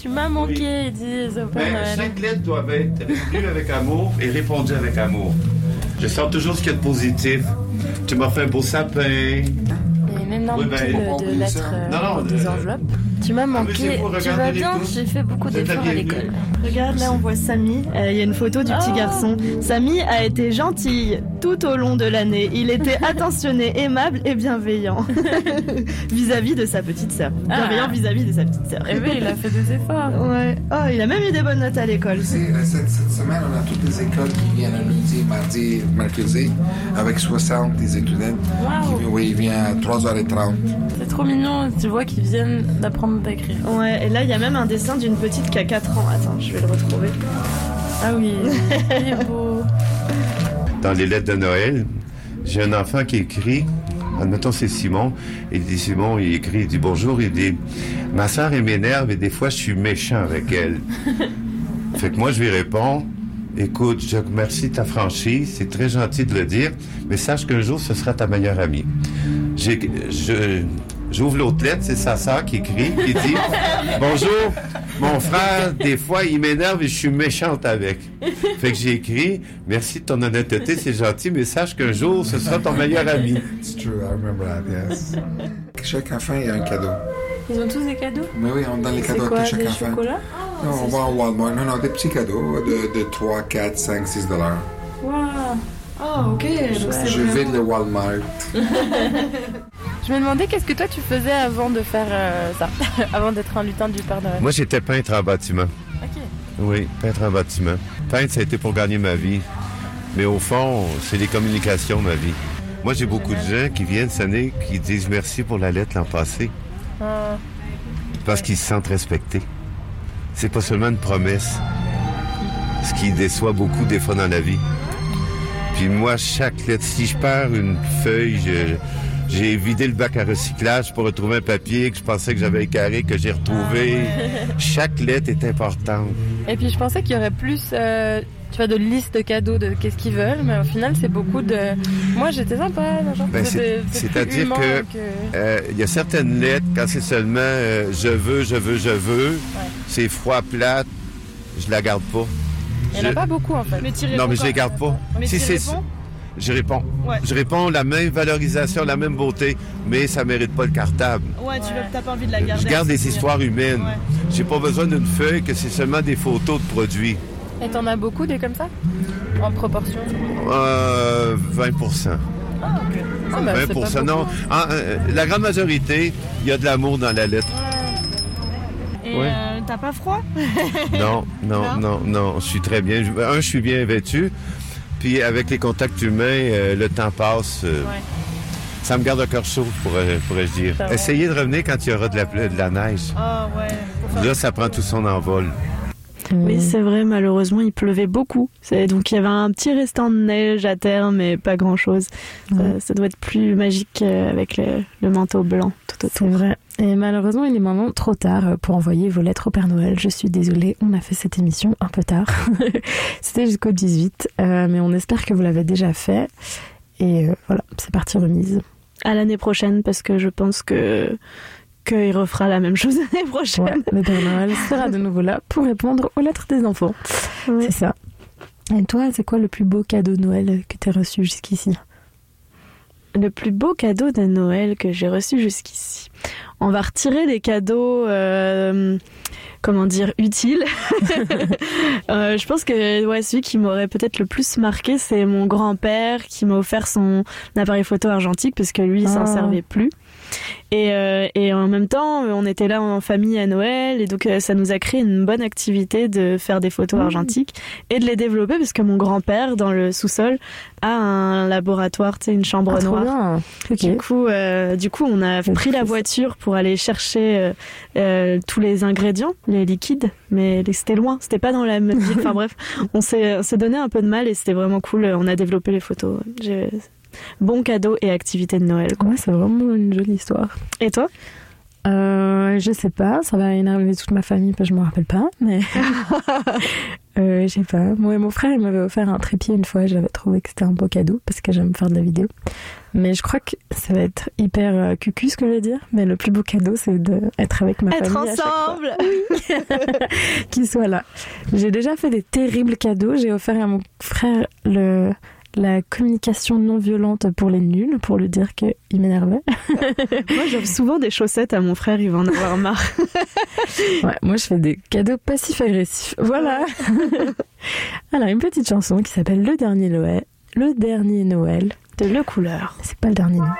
Tu m'as manqué, ils disent au Père Ben, Noël. chaque lettre doit être lue avec amour et répondue avec amour. Je sors toujours ce qu'il y a de positif. Tu m'as fait un beau sapin. Il y a une énorme Oui, pile on de lettres euh, Non, non, dans des euh, enveloppes. Tu m'as manqué. amusez-vous, Tu vas bien. J'ai fait beaucoup d'efforts à l'école. Regarde, là on voit Samy. Euh, Il y a une photo du petit Oh. garçon. Samy a été gentil tout au long de l'année. Il était *laughs* attentionné, aimable et bienveillant *laughs* vis-à-vis de sa petite sœur. Ah. Bienveillant vis-à-vis de sa petite sœur. Eh ben, il a fait des efforts. Ouais. Oh, il a même eu des bonnes notes à l'école. Cette, cette semaine, on a toutes les écoles qui viennent un lundi, mardi, mercredi, avec 60 des étudiants. Waouh. Qui, oui, ils viennent à 3h30. C'est trop mignon. Tu vois qu'ils viennent d'apprendre à écrire. Ouais, et là il y a même un dessin d'une petite qui a 4 ans. Attends, je vais le retrouver. Ah oui, il est beau. *laughs* Dans les lettres de Noël, j'ai un enfant qui écrit. Admettons, c'est Simon. Il dit Simon, il écrit, il dit bonjour. Il dit Ma soeur, elle m'énerve et des fois, je suis méchant avec elle. *laughs* Fait que moi, je lui réponds Écoute, je remercie ta franchise, c'est très gentil de le dire, mais sache qu'un jour, ce sera ta meilleure amie. J'ai, je, j'ouvre l'autre lettre, c'est sa sœur qui écrit, qui dit *laughs* Bonjour, mon frère, des fois, il m'énerve et je suis méchante avec. Fait que j'ai écrit Merci de ton honnêteté, c'est gentil, mais sache qu'un jour, ce sera ton meilleur ami. It's true, I remember that, yes. Chaque enfant, il y a un cadeau. Ils ont tous des cadeaux? Mais oui, on donne les cadeaux quoi, à chaque des enfant. chocolats? Non, on va en Walmart. Non, non, des petits cadeaux de, de 3, 4, 5, 6 dollars. Waouh. Ah, ok. donc c'est Je vraiment- vide le Walmart. *laughs* Je me demandais qu'est-ce que toi tu faisais avant de faire euh, ça, *laughs* avant d'être un lutin du Père Noël? Moi, j'étais peintre en bâtiment. Ok. Oui, peintre en bâtiment. Peintre, ça a été pour gagner ma vie. Mais au fond, c'est les communications, ma vie. Moi, j'ai beaucoup de gens qui viennent cette année qui disent merci pour la lettre l'an passé Ah, parce qu'ils se sentent respectés. C'est pas seulement une promesse. Ce qui déçoit beaucoup des fois dans la vie. Puis moi, chaque lettre, si je perds une feuille, je- j'ai vidé le bac à recyclage pour retrouver un papier que je pensais que j'avais écarré, que j'ai retrouvé. Chaque lettre est importante. Et puis je pensais qu'il y aurait plus, euh, tu vois, de listes de cadeaux de qu'est-ce qu'ils veulent, mais au final c'est beaucoup de. Moi j'étais sympa, genre. Ben, C'est-à-dire que euh, il y a certaines lettres, quand c'est seulement euh, je veux, je veux, je veux, c'est froid, plate, je la garde pas. Il n'y en a pas beaucoup en fait. Mais Non, mais je les garde pas. Mais Si tu c'est réponds? je réponds. Ouais. Je réponds la même valorisation, la même beauté, mais ça mérite pas le cartable. Ouais, tu veux, t'as pas envie de la garder. Je garde des histoires humaines. Ouais. J'ai pas besoin d'une feuille que c'est seulement des photos de produits. Et t'en as beaucoup des comme ça En proportion Euh, 20% Ah, ok. Ah, c'est 20 pas non. En- euh, la grande majorité, il y a de l'amour dans la lettre. Et Ouais. euh, t'as pas froid *laughs* Non, non, non, non, je suis très bien. Un, je suis bien vêtu. Puis avec les contacts humains, euh, le temps passe. euh, Ça me garde le cœur chaud, pourrais- pourrais-je dire. Essayez de revenir quand il y aura de la, pla- de la neige. Ah ouais. Là, ça prend tout son envol. Oui, c'est vrai, malheureusement, il pleuvait beaucoup. Donc il y avait un petit restant de neige à terre, mais pas grand-chose. Ça, ça doit être plus magique euh, avec le, le manteau blanc tout autour. C'est vrai. Et malheureusement, il est maintenant trop tard euh, pour envoyer vos lettres au Père Noël. Je suis désolée, on a fait cette émission un peu tard. *laughs* C'était jusqu'au 18, euh, mais on espère que vous l'avez déjà fait. Et euh, voilà, c'est parti remise. À l'année prochaine, parce que je pense que qu'il refera la même chose *laughs* l'année prochaine. Ouais, le Père Noël sera de nouveau là pour répondre aux lettres des enfants. C'est ça. Et toi, c'est quoi le plus beau cadeau de Noël que tu as reçu jusqu'ici? Le plus beau cadeau de Noël que j'ai reçu jusqu'ici. On va retirer les cadeaux, euh, comment dire, utiles. *laughs* Euh, je pense que ouais, celui qui m'aurait peut-être le plus marqué, c'est mon grand-père qui m'a offert son appareil photo argentique parce que lui, il s'en Ah. servait plus. Et, euh, et en même temps, on était là en famille à Noël et donc euh, ça nous a créé une bonne activité de faire des photos argentiques et de les développer parce que mon grand-père, dans le sous-sol, a un laboratoire, tu sais, une chambre Ah, noire. bien. Du coup, euh, du coup, on a pris la voiture pour aller chercher euh, euh, tous les ingrédients, les liquides, mais c'était loin, c'était pas dans la même ville. *laughs* Enfin bref, on s'est donné un peu de mal et c'était vraiment cool. On a développé les photos. Bon cadeau et activité de Noël. Ouais, c'est vraiment une jolie histoire. Et toi? Euh, Je sais pas, ça va énerver toute ma famille parce que je me rappelle pas, mais. *laughs* euh, je sais pas. Moi et mon frère, il m'avait offert un trépied une fois, j'avais trouvé que c'était un beau cadeau parce que j'aime faire de la vidéo. Mais je crois que ça va être hyper euh, cucu ce que je vais dire, mais le plus beau cadeau c'est d'être avec ma Être famille. fois. ensemble *laughs* *laughs* Qu'il soit là. J'ai déjà fait des terribles cadeaux. J'ai offert à mon frère le, la communication non violente pour les nuls, pour lui dire qu'il m'énervait. *laughs* Moi, j'offre souvent des chaussettes à mon frère, il va en avoir marre. *laughs* Ouais, moi je fais des cadeaux passifs-agressifs. Voilà. *laughs* Alors une petite chanson qui s'appelle Le dernier Noël. Le dernier Noël. De Le Couleur. C'est pas le dernier Noël.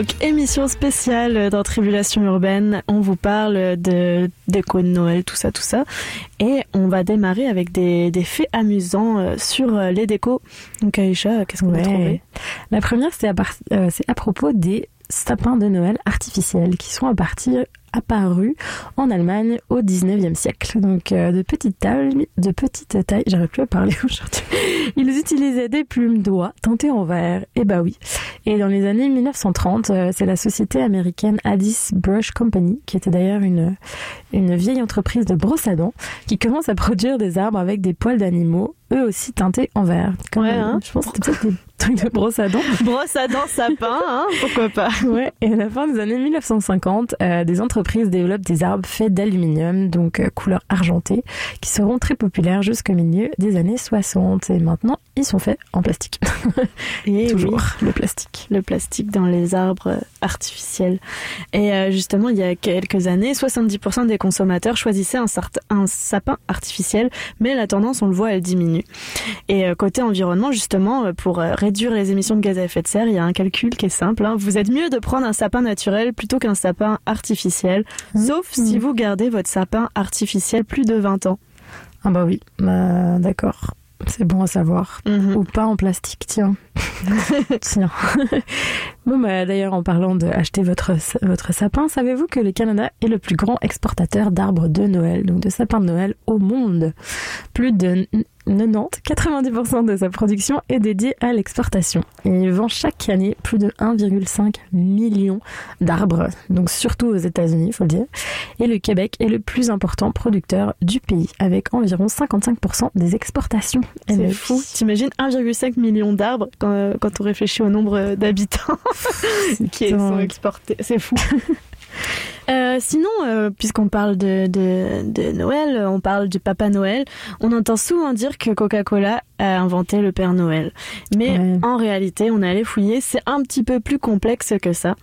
Donc émission spéciale dans Tribulation Urbaine. On vous parle de déco de Noël, tout ça, tout ça. Et on va démarrer avec des, des faits amusants euh, sur euh, les décos. Donc Aïcha, qu'est-ce qu'on a Ouais. trouvé La première, c'est à, par- euh, c'est à propos des sapins de Noël artificiels qui sont à partir apparus en Allemagne au 19e siècle. Donc euh, de petite taille, de petite taille, j'arrive plus à parler *laughs* aujourd'hui. Ils utilisaient des plumes d'oie teintées en vert. Et bah oui. Et dans les années 1930, euh, c'est la société américaine Addis Brush Company, qui était d'ailleurs une, une vieille entreprise de brosse à dents, qui commence à produire des arbres avec des poils d'animaux, eux aussi teintés en vert. Quand Ouais, même, hein. Je pense que c'était peut-être des de brosse à dents. *laughs* Brosse à dents sapin, hein, pourquoi pas *laughs* Ouais, et à la fin des années 1950, euh, des entreprises développent des arbres faits d'aluminium, donc euh, couleur argentée, qui seront très populaires jusqu'au milieu des années 60. Et maintenant, ils sont faits en plastique. *laughs* Et Toujours oui. le plastique. le plastique dans les arbres euh, artificiels. Et euh, justement, il y a quelques années, 70% des consommateurs choisissaient un, un sapin artificiel, mais la tendance, on le voit, elle diminue. Et côté environnement, justement, pour euh, réduire les émissions de gaz à effet de serre, il y a un calcul qui est simple. hein. Vous êtes mieux de prendre un sapin naturel plutôt qu'un sapin artificiel, sauf si vous gardez votre sapin artificiel plus de 20 ans. Ah bah oui, bah, d'accord. C'est bon à savoir. Ou pas en plastique, tiens. Tiens. *laughs* bon, bah, d'ailleurs, en parlant de acheter votre, votre sapin, savez-vous que le Canada est le plus grand exportateur d'arbres de Noël, donc de sapins de Noël au monde? Plus de 90, 90% de sa production est dédiée à l'exportation. Il vend chaque année plus de 1,5 million d'arbres, donc surtout aux États-Unis, il faut le dire. Et le Québec est le plus important producteur du pays, avec environ 55% des exportations. Eh C'est ben fou. T'imagines 1,5 million d'arbres quand, euh, quand on réfléchit au nombre d'habitants *laughs* qui sont exportés. C'est fou. *laughs* Euh, sinon, euh, puisqu'on parle de, de, de Noël, on parle du Papa Noël, on entend souvent dire que Coca-Cola a inventé le Père Noël. Mais en réalité, on est allé fouiller, c'est un petit peu plus complexe que ça.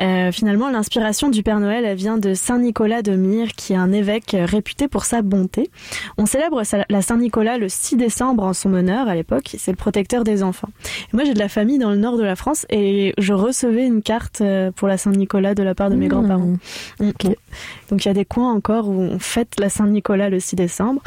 Euh, finalement, l'inspiration du Père Noël, elle vient de Saint Nicolas de Myre, qui est un évêque réputé pour sa bonté. On célèbre la Saint-Nicolas le 6 décembre en son honneur à l'époque. C'est le protecteur des enfants. Et moi, j'ai de la famille dans le nord de la France et je recevais une carte euh, pour la Saint-Nicolas de la part de mes Mmh. grands-parents. Donc il y a des coins encore où on fête la Saint-Nicolas le 6 décembre.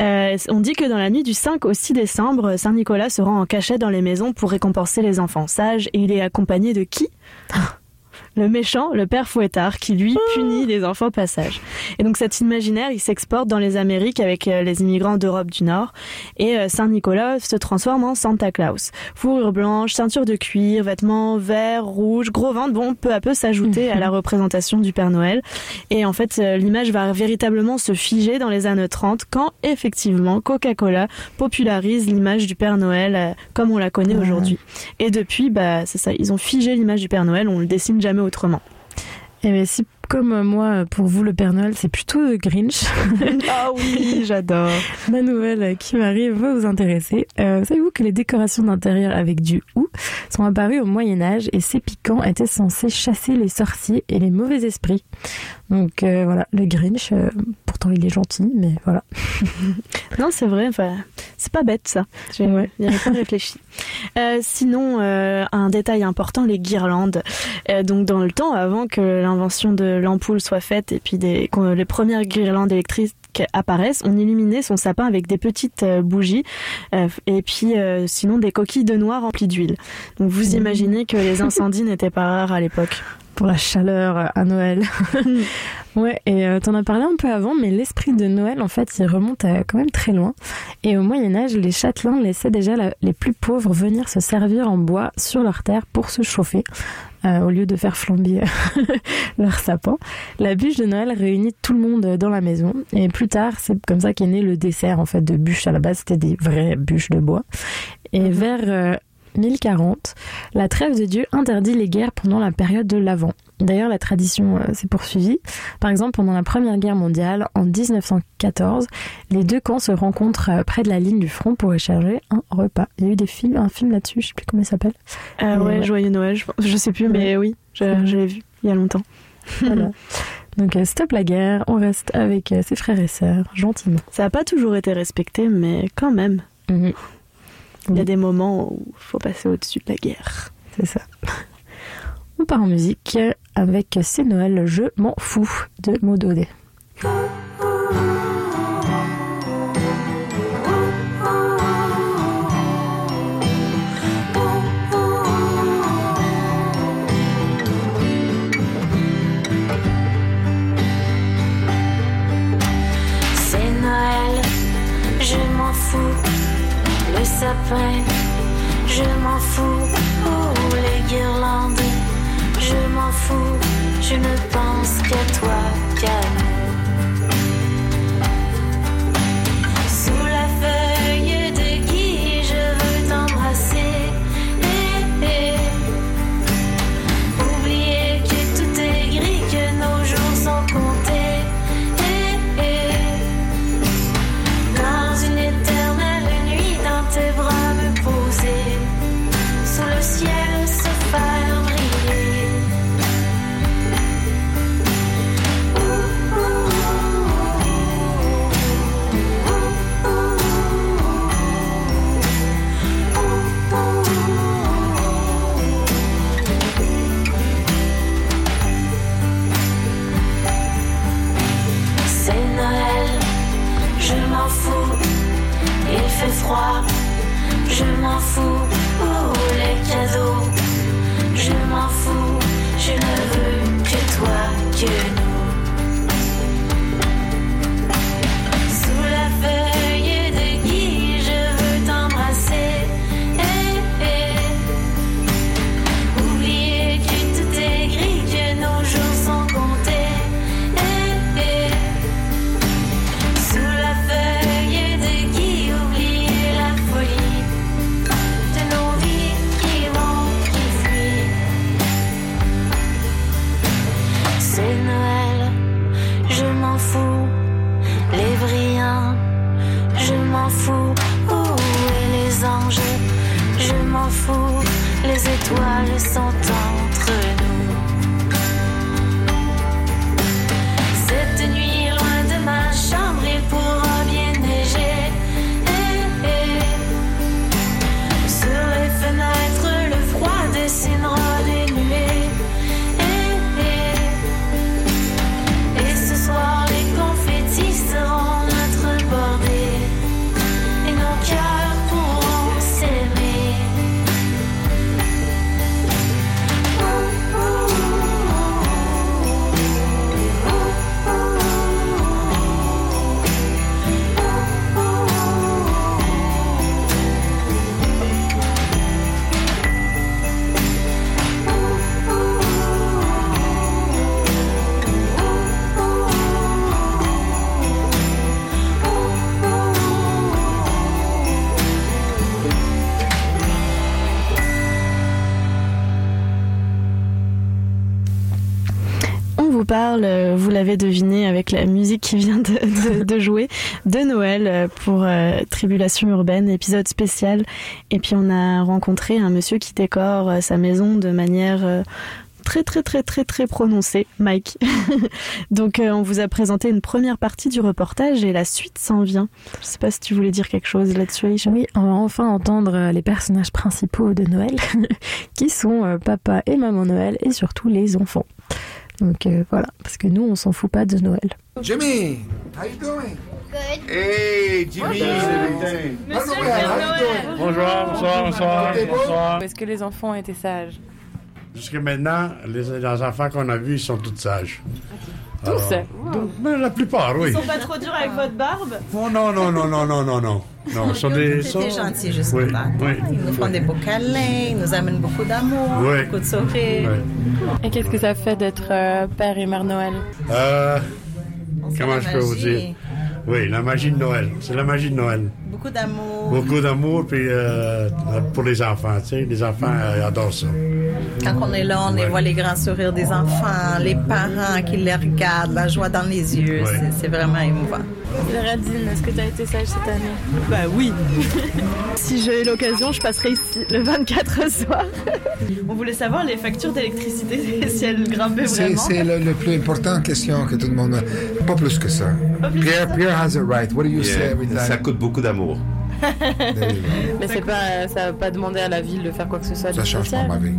Euh, on dit que dans la nuit du 5 au 6 décembre, Saint-Nicolas se rend en cachette dans les maisons pour récompenser les enfants sages et il est accompagné de qui? *laughs* le méchant, le père Fouettard, qui lui punit les enfants passage. Et donc cet imaginaire, il s'exporte dans les Amériques avec euh, les immigrants d'Europe du Nord. Et euh, Saint-Nicolas se transforme en Santa Claus. Fourrure blanche, ceinture de cuir, vêtements verts, rouges, gros ventre, vont peu à peu s'ajouter à la *laughs* représentation du Père Noël. Et en fait, euh, l'image va véritablement se figer dans les années 30 quand effectivement Coca-Cola popularise l'image du Père Noël comme on la connaît aujourd'hui. Et depuis, bah, c'est ça, ils ont figé l'image du Père Noël, on le dessine jamais autrement. Et bien, si, comme euh, moi, pour vous, le Père Noël, c'est plutôt le Grinch. *laughs* Ah oui, *laughs* j'adore. Ma nouvelle euh, qui m'arrive va vous intéresser. Euh, Savez-vous que les décorations d'intérieur avec du hou sont apparues au Moyen-Âge et ces piquants étaient censés chasser les sorciers et les mauvais esprits. Donc euh, voilà, le Grinch, euh, pourtant il est gentil, mais voilà. *laughs* Non, c'est vrai, enfin, c'est pas bête ça. J'ai Ouais. pas *laughs* réfléchi. Euh, sinon, euh, un détail important, les guirlandes. Euh, donc dans le temps, avant que l'invention de l'ampoule soit faite et puis des, les premières guirlandes électriques apparaissent, on illuminait son sapin avec des petites bougies et puis sinon des coquilles de noix remplies d'huile. Donc vous imaginez que les incendies n'étaient pas rares à l'époque. Pour la chaleur euh, à Noël. *laughs* ouais, et euh, t'en as parlé un peu avant, mais l'esprit de Noël, en fait, il remonte à quand même très loin. Et au Moyen-Âge, les châtelains laissaient déjà la- les plus pauvres venir se servir en bois sur leur terre pour se chauffer. euh, au lieu de faire flamber *laughs* leur sapin. La bûche de Noël réunit tout le monde dans la maison. Et plus tard, c'est comme ça qu'est né le dessert en fait de bûches. À la base, c'était des vraies bûches de bois. Et vers euh, 1040, la trêve de Dieu interdit les guerres pendant la période de l'Avent. D'ailleurs, la tradition euh, s'est poursuivie. Par exemple, pendant la Première Guerre mondiale, en 1914, les deux camps se rencontrent euh, près de la ligne du front pour échanger un repas. Il y a eu des films, un film là-dessus, je sais plus comment il s'appelle. Euh, ouais. Joyeux Noël, je, je sais plus, mais oui, je, je l'ai vu il y a longtemps. *laughs* *laughs* Voilà. Donc, euh, stop la guerre, on reste avec ses frères et sœurs, gentiment. Ça n'a pas toujours été respecté, mais quand même. Mhm. Il y a des moments où il faut passer au-dessus de la guerre. C'est ça. On part en musique avec C'est Noël, je m'en fous de Maudaudet. Je m'en fous. Oh, les guirlandes, je m'en fous. Je ne pense qu'à toi, l'avez deviné avec la musique qui vient de, jouer, de Noël euh, pour euh, Tribulation urbaine, épisode spécial. Et puis on a rencontré un monsieur qui décore euh, sa maison de manière très très très très très prononcée, Mike. *laughs* Donc on vous a présenté une première partie du reportage et la suite s'en vient. Je sais pas si tu voulais dire quelque chose là-dessus. Oui, on va enfin entendre les personnages principaux de Noël, *laughs* qui sont papa et maman Noël, et surtout les enfants. Donc euh, voilà, parce que nous, on s'en fout pas de Noël. Jimmy, how you doing? Good. Hey, Jimmy! Monsieur Noël. Bonjour, bonsoir, bonsoir, bonsoir. Est-ce que les enfants ont été sages? Jusqu'à maintenant, les, les enfants qu'on a vus, ils sont tous sages. Tous ben, La plupart, oui. Ils sont pas trop durs avec votre barbe Oh, non, non, non, non, non, non, non. *laughs* Non, ce sont des. C'était sont- gentil jusqu'à Oui, oui. Ils nous font des beaux câlins, ils nous amènent beaucoup d'amour, Oui. beaucoup de sourires. Et qu'est-ce que ça fait d'être euh, père et mère Noël? Euh, comment je peux vous dire? Oui, la magie de Noël. C'est la magie de Noël. Beaucoup d'amour. Beaucoup d'amour puis euh, pour les enfants, tu sais. Les enfants euh, adorent ça. Quand on est là, on les voit les grands sourires des enfants, les parents qui les regardent, la joie dans les yeux. Ouais. C'est- C'est vraiment émouvant. Radine, est-ce que tu as été sage cette année? Bah oui. *laughs* si j'ai l'occasion, je passerai ici le 24 soir. *laughs* On voulait savoir les factures d'électricité, si elles grimpaient C'est vraiment. c'est le, le plus important question que tout le monde a. Pas plus que ça. Pierre, Pierre has it right. What do you say Yeah, every time? Ça coûte beaucoup d'amour. *laughs* Mais c'est pas, ça va pas demander à la ville de faire quoi que ce soit. Ça change pas ma vie.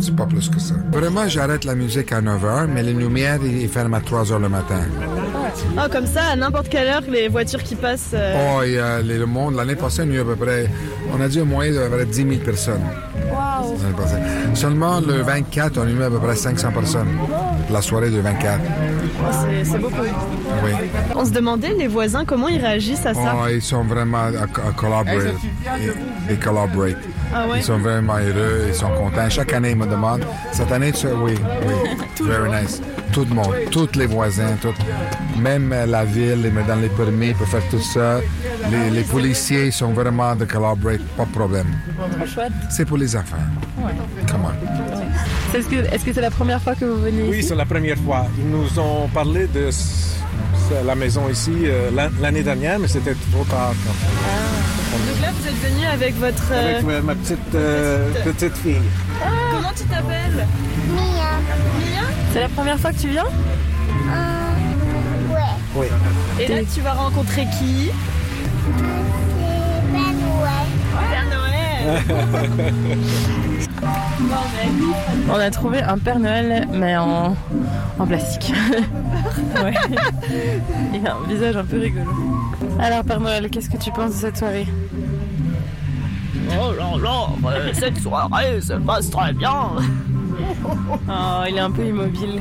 C'est pas plus que ça. Vraiment, j'arrête la musique à 9h, mais les lumières, ils ferment à 3h le matin. Ah, comme ça, à n'importe quelle heure, les voitures qui passent. euh, Oh, il y a les- le monde, l'année passée, on a eu à peu près, on a dit au moyen de à peu près 10 000 personnes. Passée. Seulement le 24, on a eu à peu près 500 personnes. La soirée de 24. oh, c'est- beaucoup. Oui. On se demandait, les voisins, comment ils réagissent à ça? Oh, ils sont vraiment à, à collaborer. Ils, ils collaborent. Ah ouais? Ils sont vraiment heureux, ils sont contents. Chaque année, ils me demandent. Cette année, tu... oui, oui. *laughs* Very nice. Tout le monde, tous les voisins, tout- même euh, la ville, ils me donnent les permis pour faire tout ça. Les, les policiers sont vraiment de collaborer, pas de problème. Chouette. C'est pour les enfants. Ouais. On. Est-ce que est-ce que c'est la première fois que vous venez Oui, c'est la première fois. Ils nous ont parlé de la maison ici euh, l'an- l'année dernière, mais c'était trop tard. Donc là, vous êtes venu avec votre. euh, Avec euh, ma petite, euh, petite fille. Comment tu t'appelles? Mia. Mia? C'est la première fois que tu viens? Euh, ouais. Oui. Et là, tu vas rencontrer qui? C'est Noël. Père Noël *laughs* On a trouvé un Père Noël, mais en, en plastique. *laughs* ouais. Il a un visage un peu rigolo. Alors, Père Noël, qu'est-ce que tu penses de cette soirée? Oh là là, *laughs* cette soirée se passe très bien. Oh, il est un peu immobile.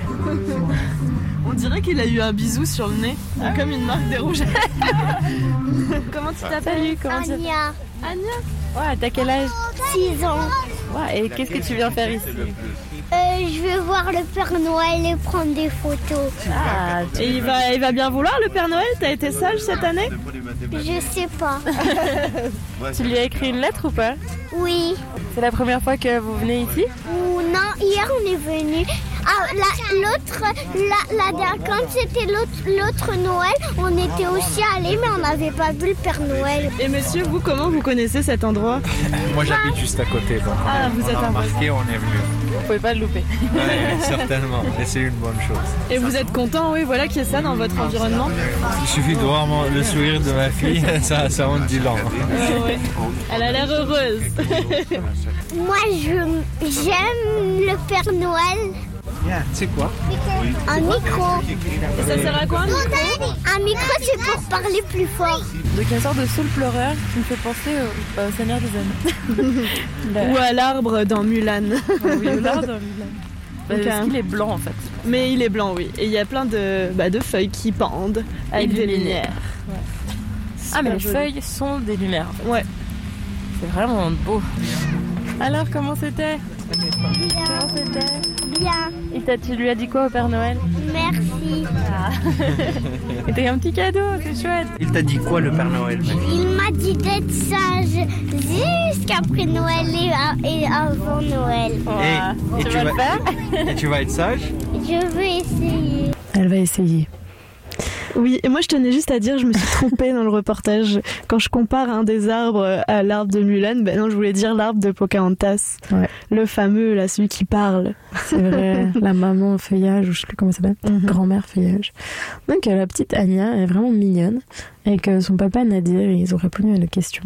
On dirait qu'il a eu un bisou sur le nez, comme une marque des rouges. Comment tu t'appelles? Salut, comment tu Anya. Anya Ouais, t'as quel âge? 6 ans. Ouais, et qu'est-ce que tu viens faire ici? Euh, je vais voir le Père Noël et prendre des photos. Ah, Et il va, il va bien vouloir le Père Noël? T'as été sage cette année? Je sais pas. *laughs* tu lui as écrit une lettre ou pas? Oui. C'est la première fois que vous venez ici? Ou non, hier on est venu. Ah, la- l'autre, la, la, quand c'était l'autre, l'autre Noël, on était aussi allés, mais on n'avait pas vu le Père Noël. Et monsieur, vous, comment vous connaissez cet endroit? Moi j'habite juste à côté, donc Ah, vous on êtes a un remarqué, on est venu. Vous pouvez pas le louper. Ouais, certainement, et c'est une bonne chose. Et vous êtes content, oui, voilà, qu'il y ait ça dans votre environnement Il suffit de voir mon- le sourire de ma fille, *laughs* ça, ça en dit long. Ah ouais. Elle a l'air heureuse. Moi, je, j'aime le Père Noël. C'est quoi? Un micro. Et ça sert à quoi? Un micro Un micro, c'est pour parler plus fort. Donc une sorte de saule pleureur qui me fait penser au, au Seigneur des Anneaux. *laughs* Le- Ou à l'arbre dans Mulan. Oui, ou l'arbre dans Mulan. *laughs* Bah, Donc, parce un- qu'il est blanc en fait. Mais il est blanc, oui. Et il y a plein de, bah, de feuilles qui pendent avec des lumières. Ah mais les joli. feuilles sont des lumières. en fait. Ouais. C'est vraiment beau. Alors comment c'était? Comment c'était Bien. Et t'as- tu lui as dit quoi au Père Noël Merci. Et t'as eu un petit cadeau, c'est chouette. Il t'a dit quoi le Père Noël Il m'a dit d'être sage jusqu'après Noël et, a- et avant Noël. Et, et Tu vas le faire et tu vas être sage Je vais essayer. Elle va essayer. Oui, et moi je tenais juste à dire, je me suis trompée dans le reportage. Quand je compare un des arbres à l'arbre de Mulan, ben non, je voulais dire l'arbre de Pocahontas. Ouais. Le fameux, là, celui qui parle. C'est vrai, *laughs* la maman feuillage, ou je sais plus comment ça s'appelle, Mhm. grand-mère feuillage. Donc euh, la petite Anya est vraiment mignonne, avec son papa Nadir, ils ont répondu à la question.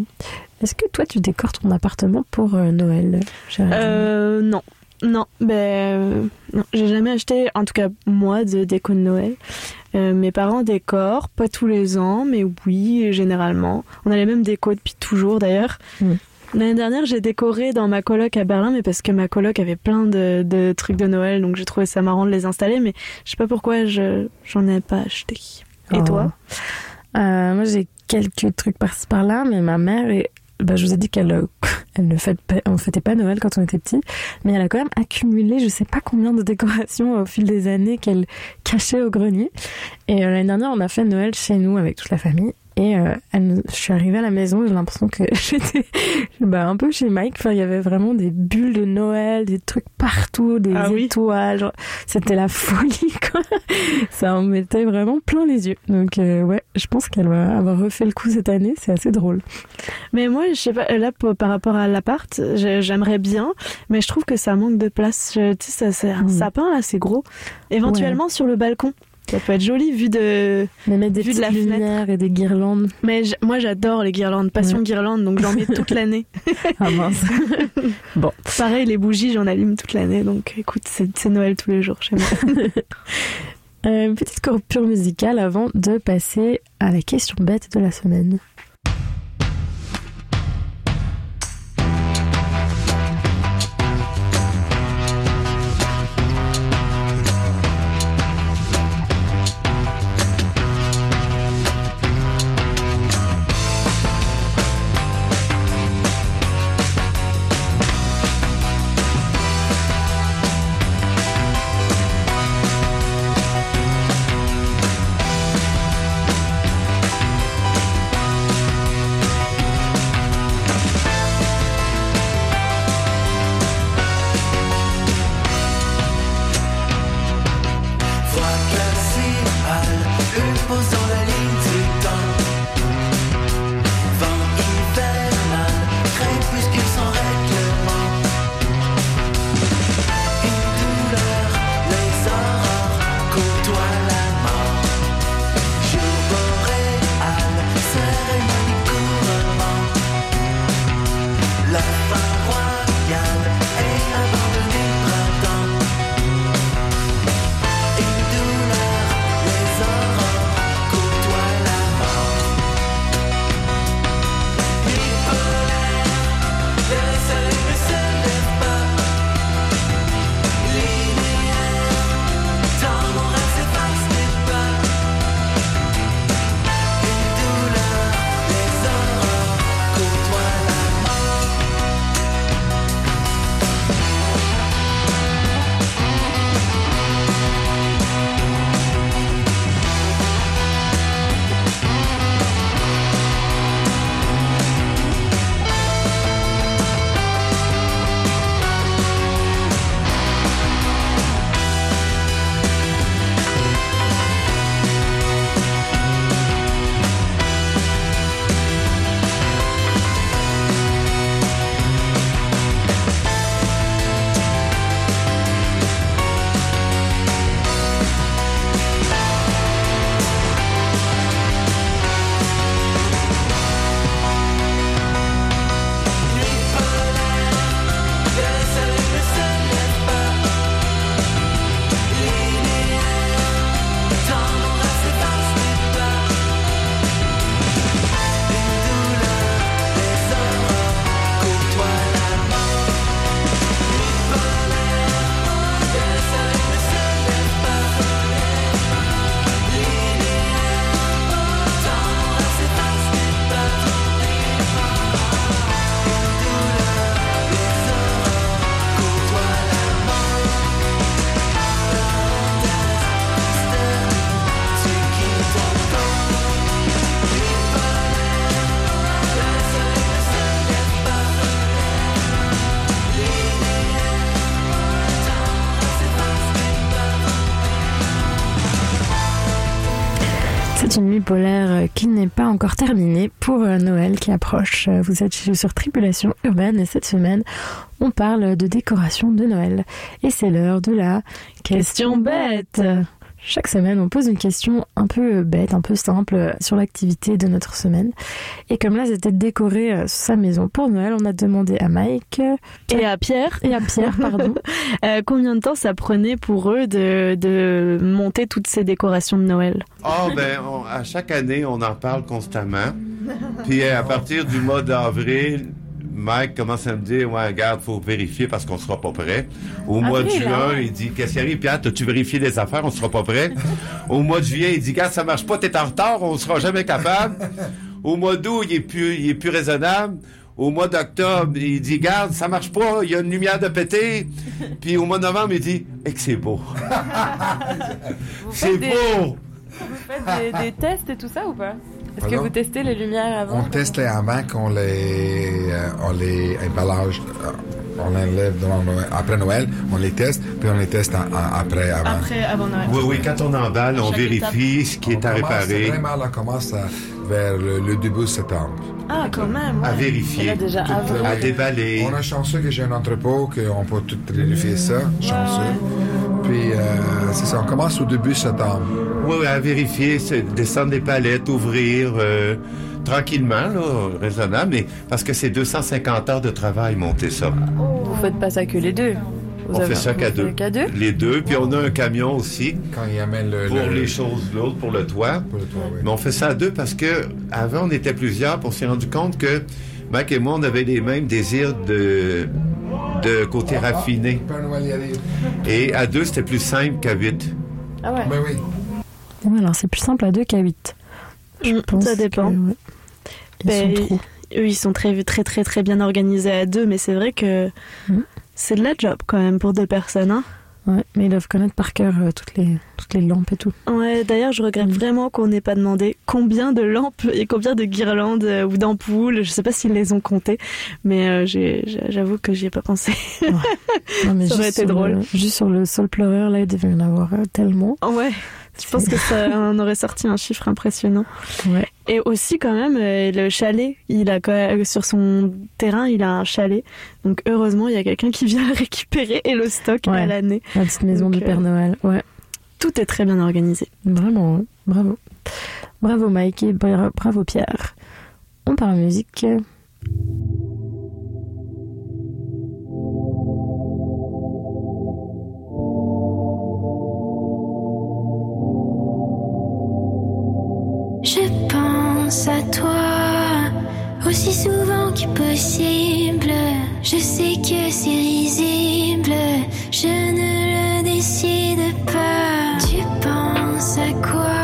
Est-ce que toi tu décores ton appartement pour euh, Noël Euh, non. Non, ben, euh, non, j'ai jamais acheté, en tout cas moi, de déco de Noël. Euh, mes parents décorent, pas tous les ans, mais oui, généralement. On a les mêmes décos depuis toujours d'ailleurs. Mm. L'année dernière, j'ai décoré dans ma coloc à Berlin, mais parce que ma coloc avait plein de, de trucs de Noël, donc j'ai trouvé ça marrant de les installer, mais je sais pas pourquoi je, j'en ai pas acheté. Et Oh. toi? Euh, Moi j'ai quelques trucs par-ci par-là, mais ma mère, est... bah, je vous ai dit qu'elle euh, *laughs* elle ne fête pas, fêtait pas Noël quand on était petit, mais elle a quand même accumulé je sais pas combien de décorations au fil des années qu'elle cachait au grenier. Et euh, l'année dernière, on a fait Noël chez nous avec toute la famille. Et euh, elle je suis arrivée à la maison, j'ai l'impression que *laughs* j'étais bah, un peu chez Mike. Enfin, il y avait vraiment des bulles de Noël, des trucs partout, des Ah étoiles. C'était la folie, *laughs* quoi. Ça en mettait vraiment plein les yeux. Donc, euh, ouais, je pense qu'elle va avoir refait le coup cette année. C'est assez drôle. Mais moi, je sais pas, là, pour- par rapport à l'appart, j'ai- j'aimerais bien, mais je trouve que ça manque de place. Tu sais, c'est un Mm. sapin, là, c'est gros. Éventuellement sur le balcon. Ça peut être joli vu de, Mais mettre des vu de la lumières et des guirlandes. Mais moi j'adore les guirlandes, passion Ouais. guirlande, donc j'en mets *laughs* toute l'année. Ah mince. *laughs* bon. Pareil, les bougies, j'en allume toute l'année, donc écoute, c'est c'est Noël tous les jours chez moi. *laughs* Euh, petite coupure musicale avant de passer à la question bête de la semaine. Encore terminée pour euh, Noël qui approche. Euh, Vous êtes sur Tribulation Urbaine et cette semaine, on parle de décoration de Noël. Et c'est l'heure de la question bête. Chaque semaine, on pose une question un peu bête, un peu simple euh, sur l'activité de notre semaine. Et comme là, c'était de décorer euh, sa maison pour Noël, on a demandé à Mike euh, Et à Pierre, et à Pierre, pardon, *laughs* euh, combien de temps ça prenait pour eux de, de monter toutes ces décorations de Noël? Oh, ben, on- à chaque année, on en parle constamment. Puis à partir du mois d'avril, Mike commence à me dire, ouais, regarde, faut vérifier parce qu'on sera pas prêt. Au mois de juin, hein? il dit, qu'est-ce qui arrive, Pierre? T'as-tu vérifié les affaires? On sera pas prêt. *laughs* Au mois de juillet, il dit, regarde, ça marche pas, t'es en retard, on sera jamais capable. *laughs* Au mois d'août, il est plus, il est plus raisonnable. Au mois d'octobre, il dit, garde, ça marche pas, il y a une lumière de péter. *laughs* Puis au mois de novembre, il dit, et que c'est beau. c'est des- beau! Vous faites des, des tests et tout ça ou pas? Est-ce que vous testez les lumières avant? On teste les avant qu'on les, euh, on les emballage, euh, on les enlève devant Noël- après Noël, on les teste, puis on les teste en- en- après, avant. Après, avant Noël. Oui, oui, quand on emballe, on Chaque vérifie ce qui est à commence- réparer. Vraiment, là, on commence à- vers le, le début septembre. Ah, quand même. À vérifier. Et là, déjà, Tout, avant. À déballer. On a chanceux que j'ai un entrepôt, qu'on peut tout vérifier ça, chanceux. Puis, euh, c'est ça, on commence au début septembre. Oui, oui, à vérifier, c'est descendre des palettes, ouvrir euh, tranquillement, là, raisonnable, mais parce que c'est 250 heures de travail monter ça. Vous faites pas ça que les deux. Vous on avez- fait ça qu'à deux. Les deux, puis on a un camion aussi. Quand il amène le. Pour le- les choses, l'autre pour le toit. Mais on fait ça à deux parce que avant on était plusieurs, puis on s'est rendu compte que Mike et moi, on avait les mêmes désirs de, de côté raffiné. Et à deux, c'était plus simple qu'à huit. Ah ouais. Ben oui. Ouais, alors c'est plus simple à deux qu'à 8. Je pense Mm, ça dépend. que, ouais, Ils Ben, sont trop. eux, ils sont très, très, très, très bien organisés à deux, mais c'est vrai que c'est de la job quand même pour deux personnes. Hein. Ouais, mais ils doivent connaître par cœur euh, toutes, les, toutes les lampes et tout. Ouais, d'ailleurs, je regrette vraiment qu'on n'ait pas demandé combien de lampes et combien de guirlandes euh, ou d'ampoules. Je sais pas s'ils les ont comptées, mais euh, j'avoue que j'y ai pas pensé. Non, *laughs* mais Ça aurait été drôle. Le, juste sur le sol pleureur, là, il devait y en avoir tellement. Ouais, je pense que ça *laughs* en aurait sorti un chiffre impressionnant. Ouais. Et aussi quand même euh, le chalet, il a quand même- sur son terrain, il a un chalet. Donc heureusement, il y a quelqu'un qui vient *laughs* le récupérer et le stock à Ouais. l'année. La petite maison Donc, du Père euh, Noël, ouais. Tout est très bien organisé. Vraiment, ouais. bravo. Bravo Mike et bra- bravo Pierre. On parle musique. À toi aussi souvent que possible. Je sais que c'est risible, je ne le décide pas. Tu penses à quoi?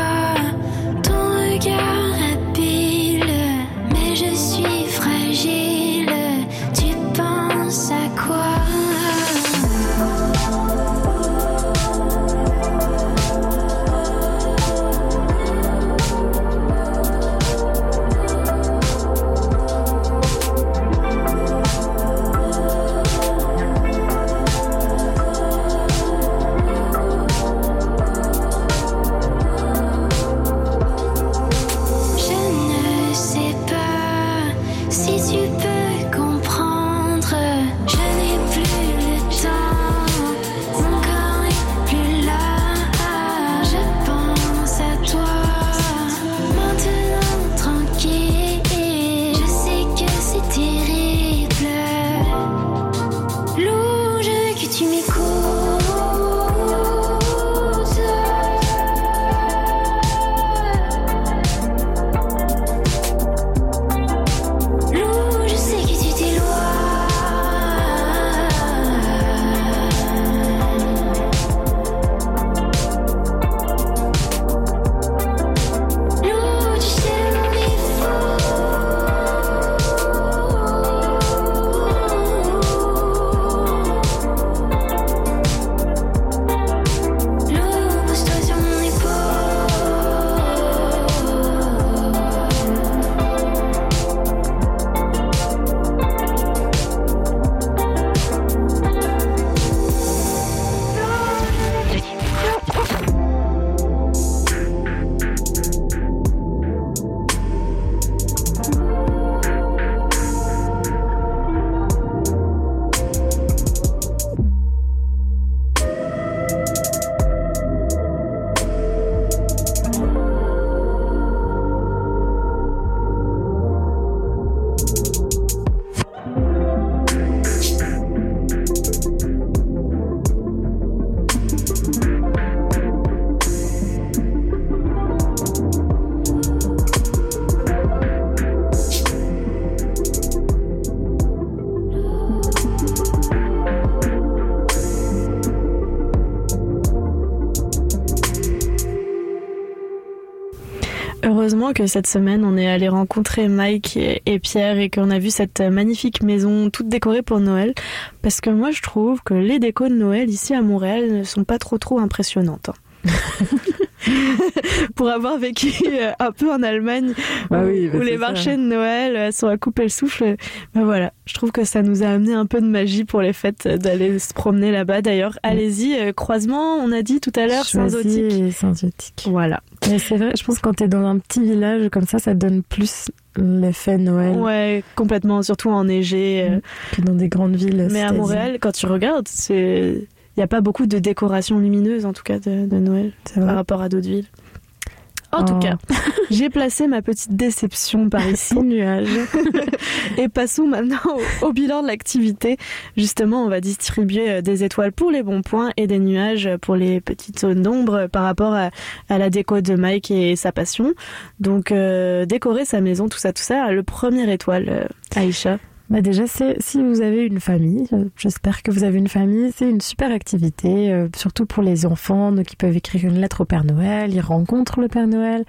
Que cette semaine, on est allé rencontrer Mike et, Pierre et qu'on a vu cette magnifique maison toute décorée pour Noël. Parce que moi, je trouve que les décos de Noël ici à Montréal ne sont pas trop trop impressionnantes. *laughs* pour avoir vécu euh, un peu en Allemagne Bah où, oui, bah où les ça. marchés de Noël euh, sont à couper le souffle. bah voilà, je trouve que ça nous a amené un peu de magie pour les fêtes euh, d'aller se promener là-bas. D'ailleurs, allez-y, euh, croisement, on a dit tout à l'heure, Saint-Zotique. Voilà. Mais c'est vrai, je pense que quand t'es dans un petit village comme ça, ça donne plus l'effet Noël Ouais, complètement, surtout enneigé. euh, que dans des grandes villes. Mais à. Montréal, quand tu regardes, c'est il n'y a pas beaucoup de décorations lumineuses, en tout cas, de, de Noël, par rapport à d'autres villes. En tout Oh. cas, *laughs* j'ai placé ma petite déception par ici. *laughs* nuage. *laughs* Et passons maintenant au, au bilan de l'activité. Justement, on va distribuer euh, des étoiles pour les bons points et des nuages pour les petites zones d'ombre par rapport à, à la déco de Mike et sa passion. Donc, euh, décorer sa maison, tout ça, tout ça. Le premier étoile, euh, Aïcha. Bah déjà, si vous avez une famille, euh, j'espère que vous avez une famille, c'est une super activité, euh, surtout pour les enfants, donc ils peuvent écrire une lettre au Père Noël, ils rencontrent le Père Noël,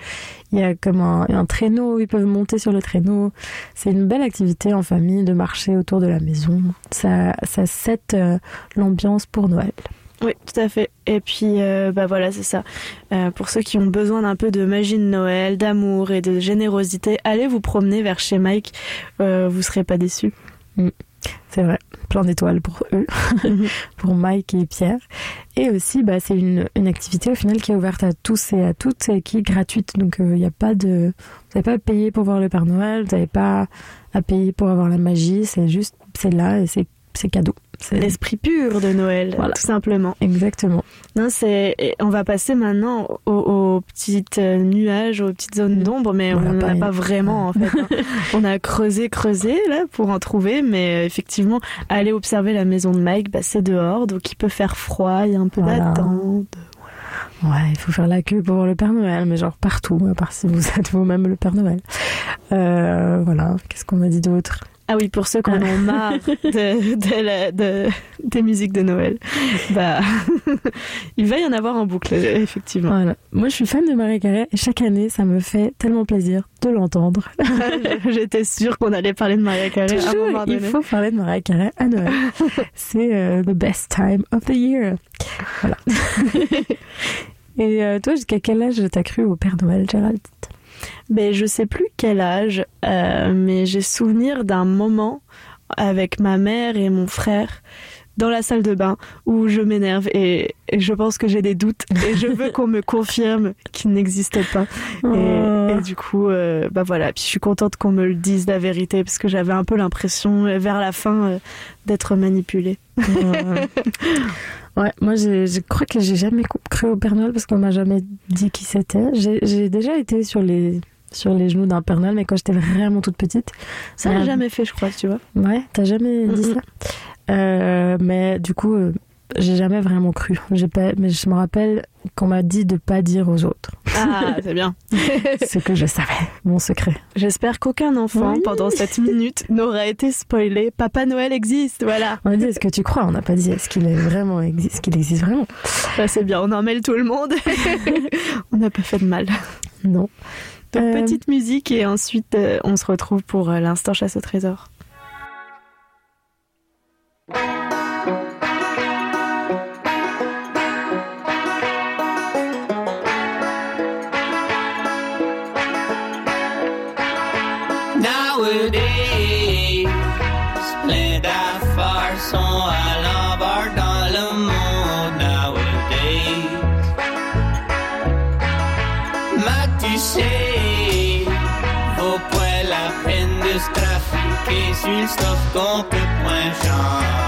il y a comme un, un traîneau, ils peuvent monter sur le traîneau. C'est une belle activité en famille de marcher autour de la maison. Ça, ça set euh, l'ambiance pour Noël. Oui, tout à fait. Et puis, euh, bah voilà, c'est ça. Euh, pour ceux qui ont besoin d'un peu de magie de Noël, d'amour et de générosité, allez vous promener vers chez Mike. Euh, vous serez pas déçus. Mm. C'est vrai, plein d'étoiles pour eux, *laughs* pour Mike et Pierre. Et aussi, bah, c'est une, une activité au final qui est ouverte à tous et à toutes et qui est gratuite. Donc il n'y a pas de, vous n'avez pas à payer pour voir le Père Noël, vous n'avez pas à payer pour avoir la magie. C'est juste, c'est là et c'est cadeau. C'est- L'esprit pur de Noël, Voilà. tout simplement. Exactement. Non, c'est. On va passer maintenant aux, aux petites euh, nuages, aux petites zones d'ombre, mais On n'en pas a pas vraiment en fait. hein. *laughs* on a creusé, creusé là pour en trouver, mais euh, effectivement, aller observer la maison de Mike, bah, c'est dehors, donc il peut faire froid, il y a un peu Voilà. d'attente. Ouais, il faut faire la queue pour voir le Père Noël, mais genre partout, à part si vous êtes vous-même le Père Noël. Euh, voilà, qu'est-ce qu'on a dit d'autre? Ah oui, pour ceux qui en ont marre *laughs* de, de la- de- des musiques de Noël, bah, *laughs* il va y en avoir en boucle, effectivement. Voilà. Moi, je suis fan de Marie Carré et chaque année, ça me fait tellement plaisir de l'entendre. *laughs* J'étais sûre qu'on allait parler de Maria Carey à un moment Toujours, il faut parler de Mariah Carey à Noël. C'est euh, the best time of the year. Voilà. Et euh, toi, jusqu'à quel âge t'as cru au Père Noël, Gérald? Ben, je sais plus quel âge, euh, mais j'ai souvenir d'un moment avec ma mère et mon frère dans la salle de bain où je m'énerve et, et je pense que j'ai des doutes et je veux qu'on me confirme qu'il n'existe pas. Et, Oh. et du coup, euh, bah voilà. Puis je suis contente qu'on me le dise la vérité parce que j'avais un peu l'impression euh, vers la fin euh, d'être manipulée. *laughs* Ouais. Moi j'ai- je crois que j'ai jamais cru au Père Noël parce qu'on m'a jamais dit qui c'était. J'ai j'ai déjà été sur les sur les genoux d'un Père Noël, mais quand j'étais vraiment toute petite. Ça Euh, n'a jamais fait, je crois, tu vois. Ouais, t'as jamais dit ça? Euh, mais du coup, euh, j'ai jamais vraiment cru. J'ai pas, mais je me rappelle qu'on m'a dit de pas dire aux autres Ah, c'est bien. *laughs* ce que je savais, mon secret. J'espère qu'aucun enfant Oui. pendant cette minute n'aura été spoilé. Papa Noël existe, voilà. On a dit est-ce que tu crois? On n'a pas dit est-ce qu'il est vraiment existe, qu'il existe vraiment? Bah, c'est bien, on en mêle tout le monde. *laughs* *laughs* on n'a pas fait de mal. Non. Donc, Euh, petite musique et ensuite euh, on se retrouve pour euh, l'instant chasse au trésor. Trafiquer sur le stuff qu'on peut point changer.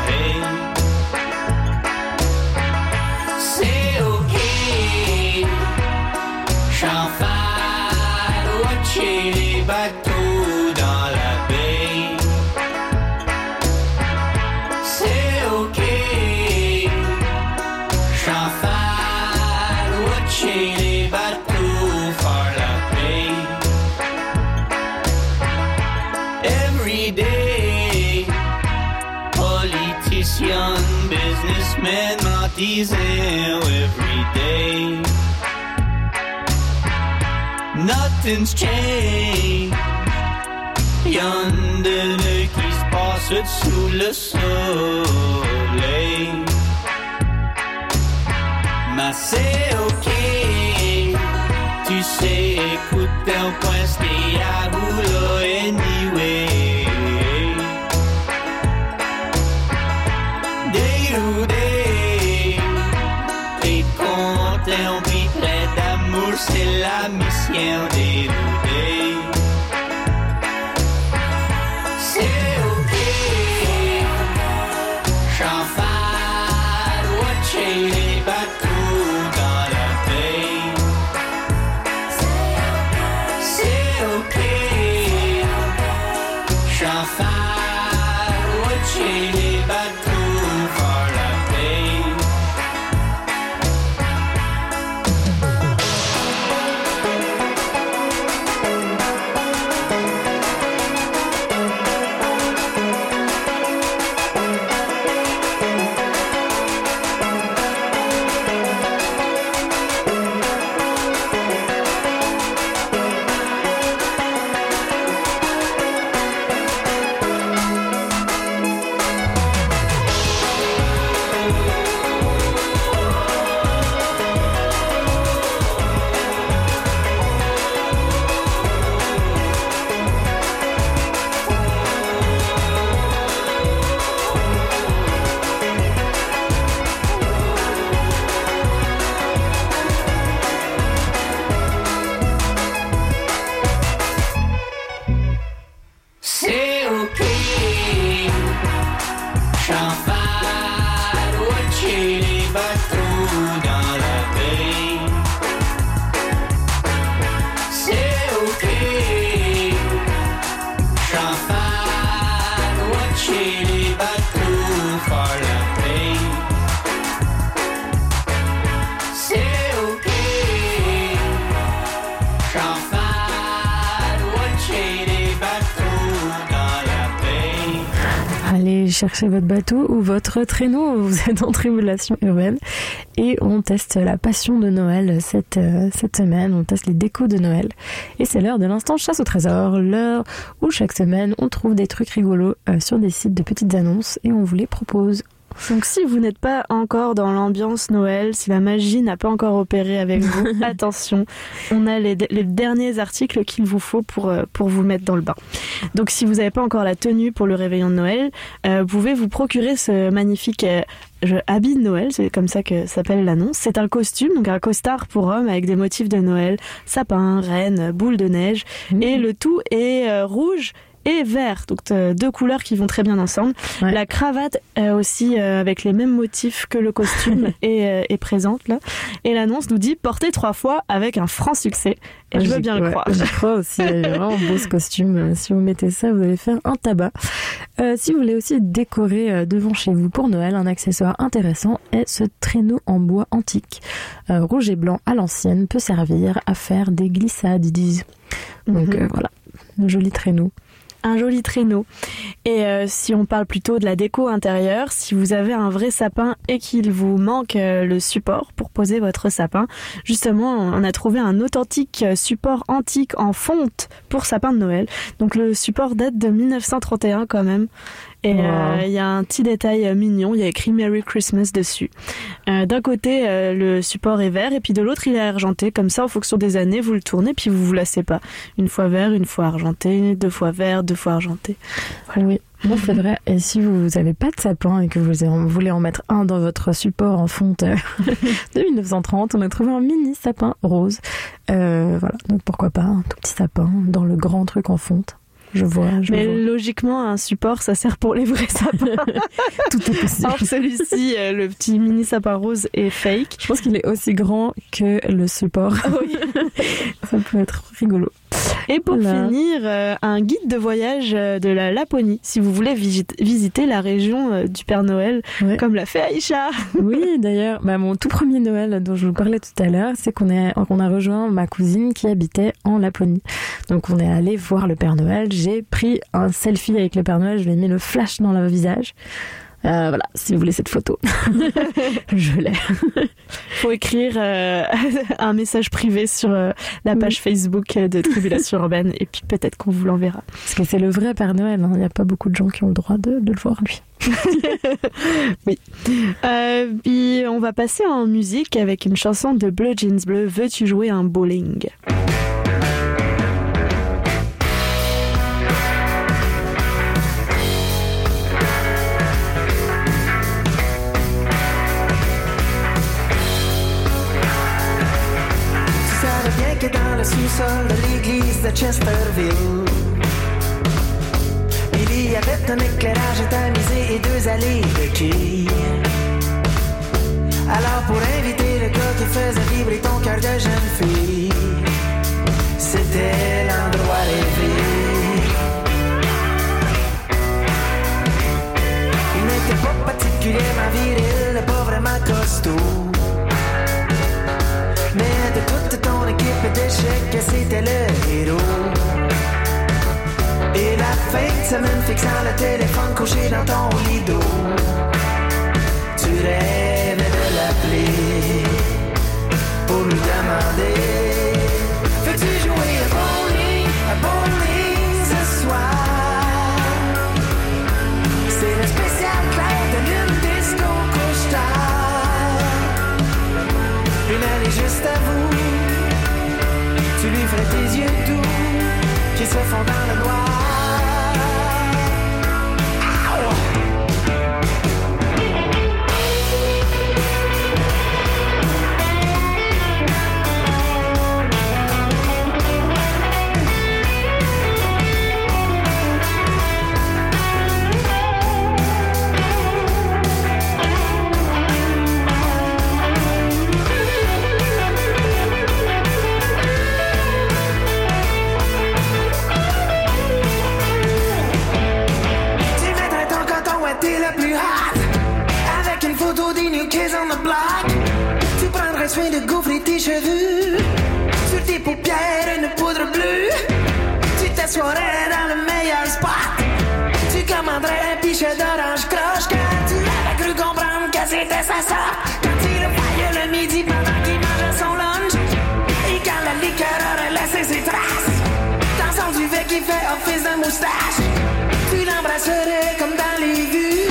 Businessman, artisan, every day. Nothing's changed. Y'en de qui se passe sous le soleil. Mais c'est ok. Tu sais, écoute, un point, c'était à boulot anyway. D'amour, c'est la mission chercher votre bateau ou votre traîneau. Vous êtes en tribulation urbaine et on teste la passion de Noël cette, euh, cette semaine. On teste les décos de Noël. Et c'est l'heure de l'instant chasse au trésor, l'heure où chaque semaine on trouve des trucs rigolos euh, sur des sites de petites annonces et on vous les propose. Donc si vous n'êtes pas encore dans l'ambiance Noël, si la magie n'a pas encore opéré avec vous, *laughs* attention, on a les, les derniers articles qu'il vous faut pour, euh, pour vous mettre dans le bain. Donc si vous n'avez pas encore la tenue pour le réveillon de Noël, euh, vous pouvez vous procurer ce magnifique euh, je- habit de Noël, c'est comme ça que s'appelle l'annonce. C'est un costume, donc un costard pour homme avec des motifs de Noël, sapin, reine, boule de neige, et le tout est euh, rouge et vert, donc deux couleurs qui vont très bien ensemble. La cravate euh, aussi euh, avec les mêmes motifs que le costume *laughs* est, euh, est présente là. Et l'annonce nous dit porter trois fois avec un franc succès. Et je veux bien le croire. J'y crois aussi. Il est vraiment beau ce *laughs* costume. Si vous mettez ça, vous allez faire un tabac. Euh, si vous voulez aussi décorer devant chez vous pour Noël, un accessoire intéressant est ce traîneau en bois antique. Euh, rouge et blanc à l'ancienne peut servir à faire des glissades, ils disent. Donc Mhm. euh, voilà, un joli traîneau. Un joli traîneau. Et euh, si on parle plutôt de la déco intérieure, si vous avez un vrai sapin et qu'il vous manque euh, le support pour poser votre sapin, justement, on a trouvé un authentique euh, support antique en fonte pour sapin de Noël. Donc le support date de 1931 quand même. Et Wow. euh, il y a un petit détail euh, mignon, il y a écrit Merry Christmas dessus. Euh, D'un côté, euh, le support est vert et puis de l'autre, il est argenté. Comme ça, en fonction des années, vous le tournez puis vous vous lassez pas. Une fois vert, une fois argenté, deux fois vert, deux fois argenté. Oui, bon, c'est vrai. Et si vous n'avez pas de sapin et que vous voulez en mettre un dans votre support en fonte *laughs* de 1930, on a trouvé un mini sapin rose. Voilà, donc pourquoi pas un tout petit sapin dans le grand truc en fonte. Je vois, je Mais vois. logiquement, un support, ça sert pour les vrais *laughs* sapins. Tout est possible. Or, celui-ci, euh, le petit mini sapin rose, est fake. Je pense qu'il est aussi grand que le support. Oui. *laughs* Ça peut être rigolo. Et pour Voilà. finir, euh, un guide de voyage euh, de la Laponie, si vous voulez visite- visiter la région euh, du Père Noël, comme l'a fait Aïcha. *laughs* Oui, d'ailleurs, bah, mon tout premier Noël dont je vous parlais tout à l'heure, c'est qu'on est- qu'on a rejoint ma cousine qui habitait en Laponie. Donc on est allé voir le Père Noël. J'ai pris un selfie avec le Père Noël. Je lui ai mis le flash dans le visage. Euh, voilà, si vous voulez cette photo, *laughs* je l'ai. faut écrire euh, *laughs* un message privé sur euh, la page Facebook de Tribulation *laughs* Urbaine et puis peut-être qu'on vous l'enverra. Parce que c'est le vrai Père Noël. hein. Il n'y a pas beaucoup de gens qui ont le droit de, de le voir lui. oui. Puis on va passer en musique avec une chanson de Blue Jeans Bleu, Veux-tu jouer un bowling? Le sous-sol de l'église de Chesterville, il y avait un éclairage tamisé et deux allées de quilles. Alors pour inviter le gars qui faisait vibrer ton cœur de jeune fille, c'était l'endroit rêvé. Il n'était pas particulièrement viril, pas vraiment costaud. D'échecs, c'était le héros. Et la fin de semaine fixant le téléphone couché dans ton rideau. Tu rêvais de l'appeler pour lui demander Veux-tu jouer à bowling, à bowling ce soir? Tes yeux doux qui se font dans le noir. Tu prendrais soin de gaufrer tes cheveux Sur tes paupières une poudre bleue Tu t'assoirais dans le meilleur spot Tu commanderais un pichet d'or c'était sa sœur. Quand il le voyait le midi pendant qu'il mangeait son lunch. Et quand la liqueur aurait laissé ses traces. Dans son duvet qui fait office de moustache. Tu l'embrasserais comme dans les vues.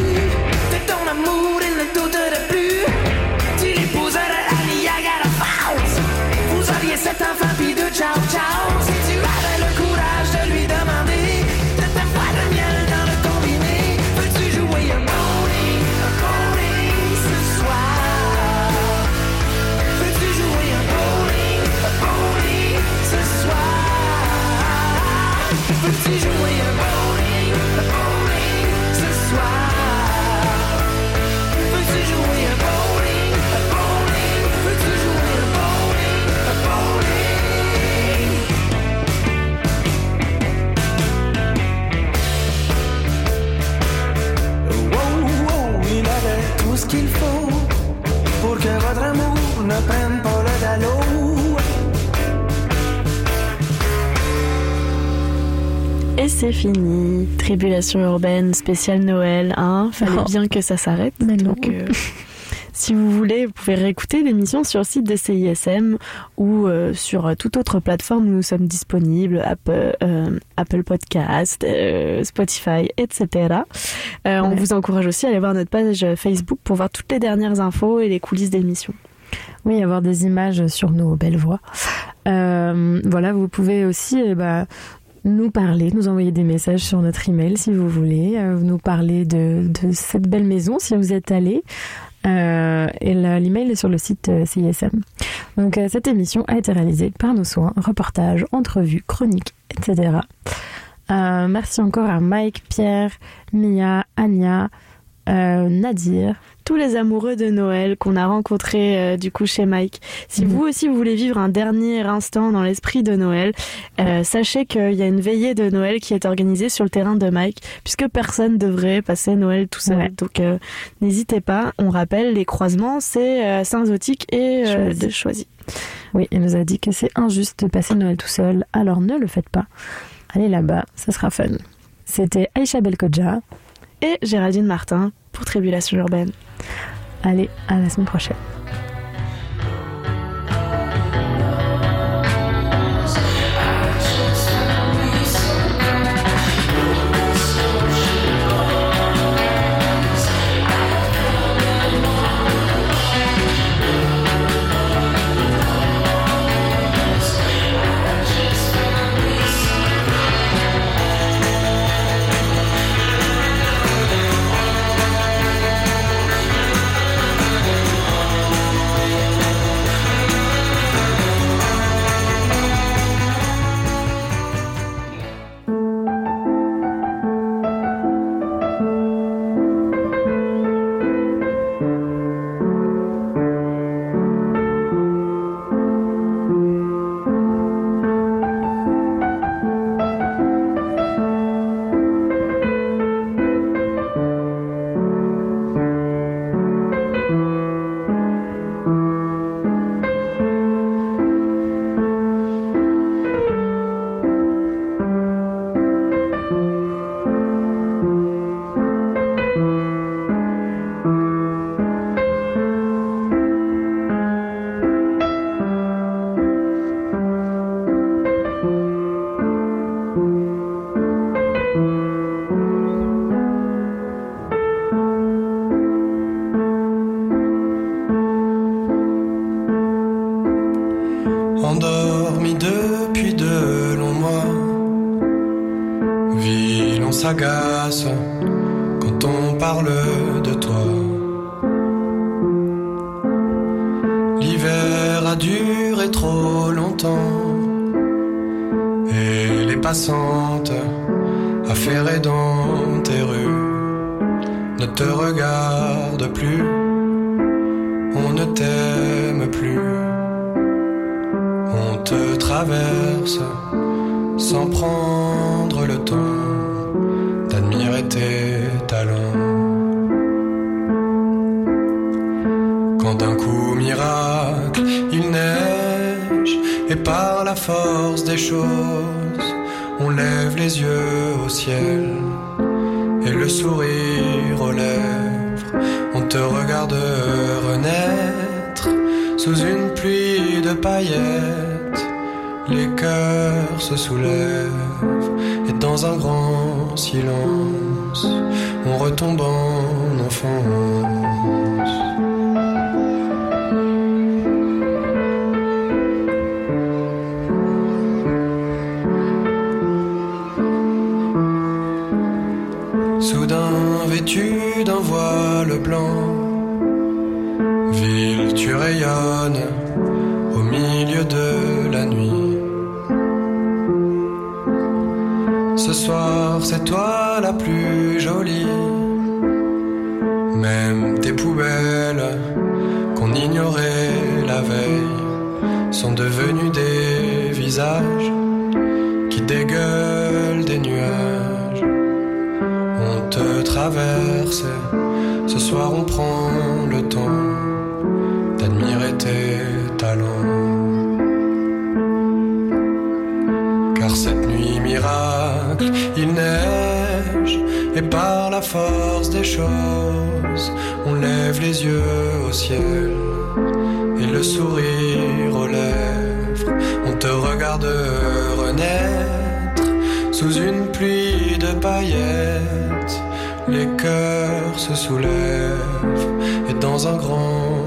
C'est fini. Tribulation urbaine spéciale Noël, hein. Fallait Oh. bien que ça s'arrête. Donc, euh, *laughs* si vous voulez, vous pouvez réécouter l'émission sur le site de CISM ou euh, sur euh, toute autre plateforme où nous sommes disponibles, Apple, euh, Apple Podcast, Spotify, etc. On vous encourage aussi à aller voir notre page Facebook pour voir toutes les dernières infos et les coulisses de l'émission. Oui, avoir des images sur nos belles voix. Euh, voilà, vous pouvez aussi euh, bah, nous parler, nous envoyer des messages sur notre email si vous voulez, euh, nous parler de, cette belle maison si vous êtes allé. Euh, et l'email est sur le site euh, CISM. Donc cette émission a été réalisée par nos soins, reportages, entrevues, chroniques, etc. Merci encore à Mike, Pierre, Mia, Anya, euh, Nadir. tous les amoureux de Noël qu'on a rencontrés euh, du coup chez Mike. Si Mhm. vous aussi vous voulez vivre un dernier instant dans l'esprit de Noël, euh, sachez qu'il y a une veillée de Noël qui est organisée sur le terrain de Mike, puisque personne devrait passer Noël tout seul. Ouais. Donc n'hésitez pas. On rappelle, les croisements, c'est Saint-Zotique et Choisy. de Choisy. Oui, il nous a dit que c'est injuste de passer Noël tout seul, alors ne le faites pas. Allez là-bas, ça sera fun. C'était Aïcha Belkodja. Et Géraldine Martin pour Tribulation Urbaine. Allez, à la semaine prochaine.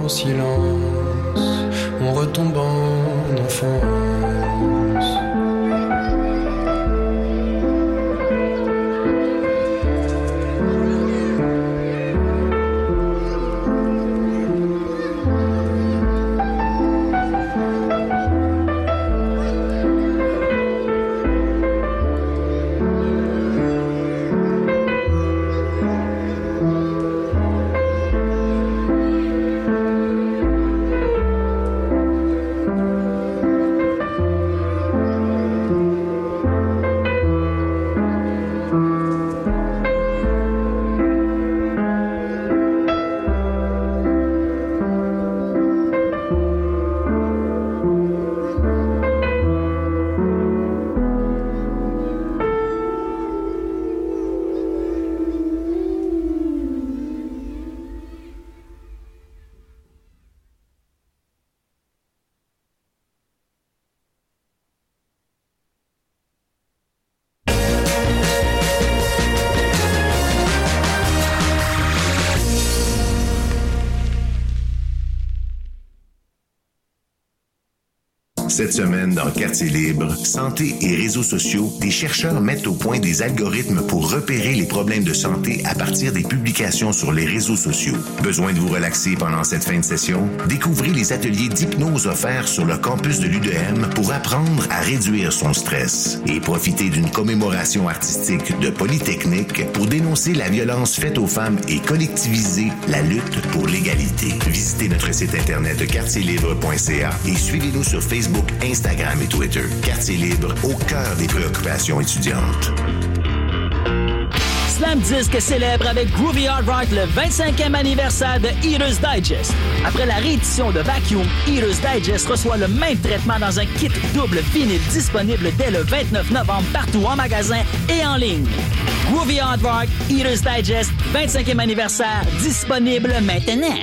Silence, on retombe en enfance. Cette semaine, dans Quartier Libre, santé et réseaux sociaux, des chercheurs mettent au point des algorithmes pour repérer les problèmes de santé à partir des publications sur les réseaux sociaux. Besoin de vous relaxer pendant cette fin de session? Découvrez les ateliers d'hypnose offerts sur le campus de l'UDM pour apprendre à réduire son stress et profiter d'une commémoration artistique de Polytechnique pour dénoncer la violence faite aux femmes et collectiviser la lutte pour l'égalité. Visitez notre site internet quartierlibre.ca et suivez-nous sur Facebook, Instagram et Twitter. Quartier Libre, au cœur des préoccupations étudiantes. Slam Disc célèbre avec Groovy Hard Rock le 25e anniversaire de Eater's Digest. Après la réédition de Vacuum, Eater's Digest reçoit le même traitement dans un kit double vinyle disponible dès le 29 novembre partout en magasin et en ligne. Groovy Hard Rock, Eater's Digest, 25e anniversaire, disponible maintenant.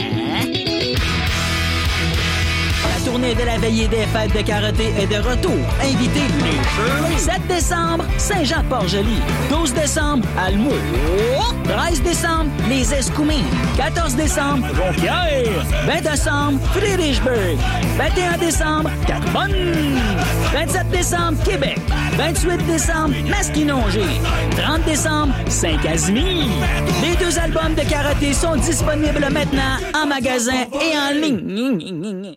Tournée de la veillée des fêtes de karaté est de retour. Invitez les 7 décembre, Saint-Jean-Port-Joli. 12 décembre, Almou. 13 décembre, les Escoumins. 14 décembre, Jonquière. 20 décembre, Friedrichsburg. 21 décembre, Carbonne. 27 décembre, Québec. 28 décembre, Masquinongé. 30 décembre, Saint-Casimir. Les deux albums de karaté sont disponibles maintenant en magasin et en ligne.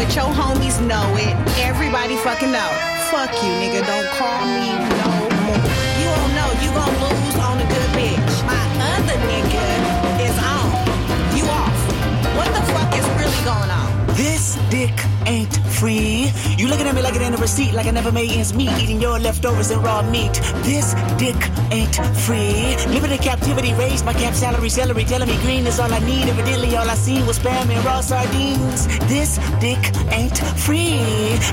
It. Your homies know it. Everybody fucking know. Fuck you, nigga. Don't call me no more. You don't know. You gon' lose on a good bitch. My other nigga is on. You off. What the fuck is really going on? This dick ain't free. You looking at me like it ain't a receipt, like I never made ends meet, eating your leftovers and raw meat. This dick ain't free. Living in captivity, raised my cap salary, celery, telling me green is all I need. Evidently, all I seen was spam and raw sardines. This dick ain't free.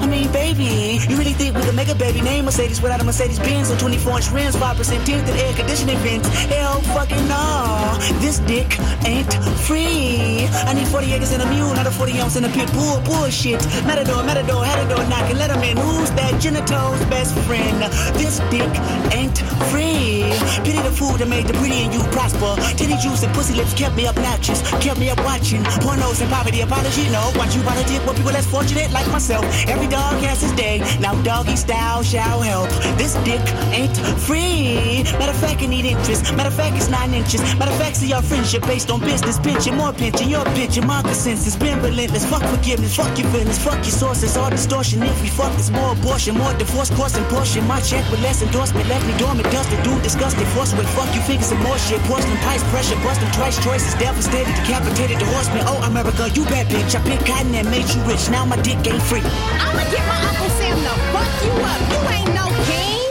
I mean, baby, you really think we can make a baby name Mercedes without a Mercedes Benz or 24 inch rims, 5% tinted air conditioning vents? Hell fucking no. This dick ain't free. I need 40 acres and a mule, not a 40 ounce and a pit bull. Bullshit. Matador, matador, a door knocking. Let him in. Who's that? Genito's best friend. This dick ain't free. Pity the fool that made the pretty and you prosper. Titty juice and pussy lips kept me obnoxious. Kept me up watching. Pornos and poverty. Apology, no. Watch you by the dick with people less fortunate like myself. Every dog has his day. Now doggy style shall help. This dick ain't free. Matter of fact, I need interest. Matter of fact, it's nine inches. Matter of fact, see our friendship based on business. Pinching more pinching. Your pinching. My consensus been relentless. Fuck forgiveness. Fuck your feelings. Fuck your sources. All distortion. If we fuck, it's more abortion. More divorce, course and portion. My check with less endorsement. Left me dormant. Dusted. Dude, disgusted. Force with fuck you. Figures some more shit. Porcelain pipes. Pressure. Busting twice. Choices. Devastated. Decapitated. The horseman. Oh, America. You bad bitch. I picked cotton and made you rich. Now my dick ain't free. I'ma get my Uncle Sam to fuck you up. You ain't no king.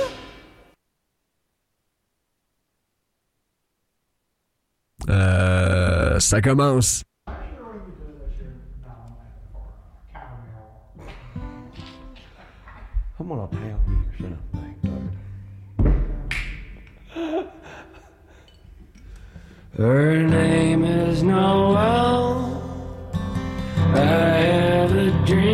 Euh, ça commence. I'm going to you something, dude. Her name is Noel. I have a dream.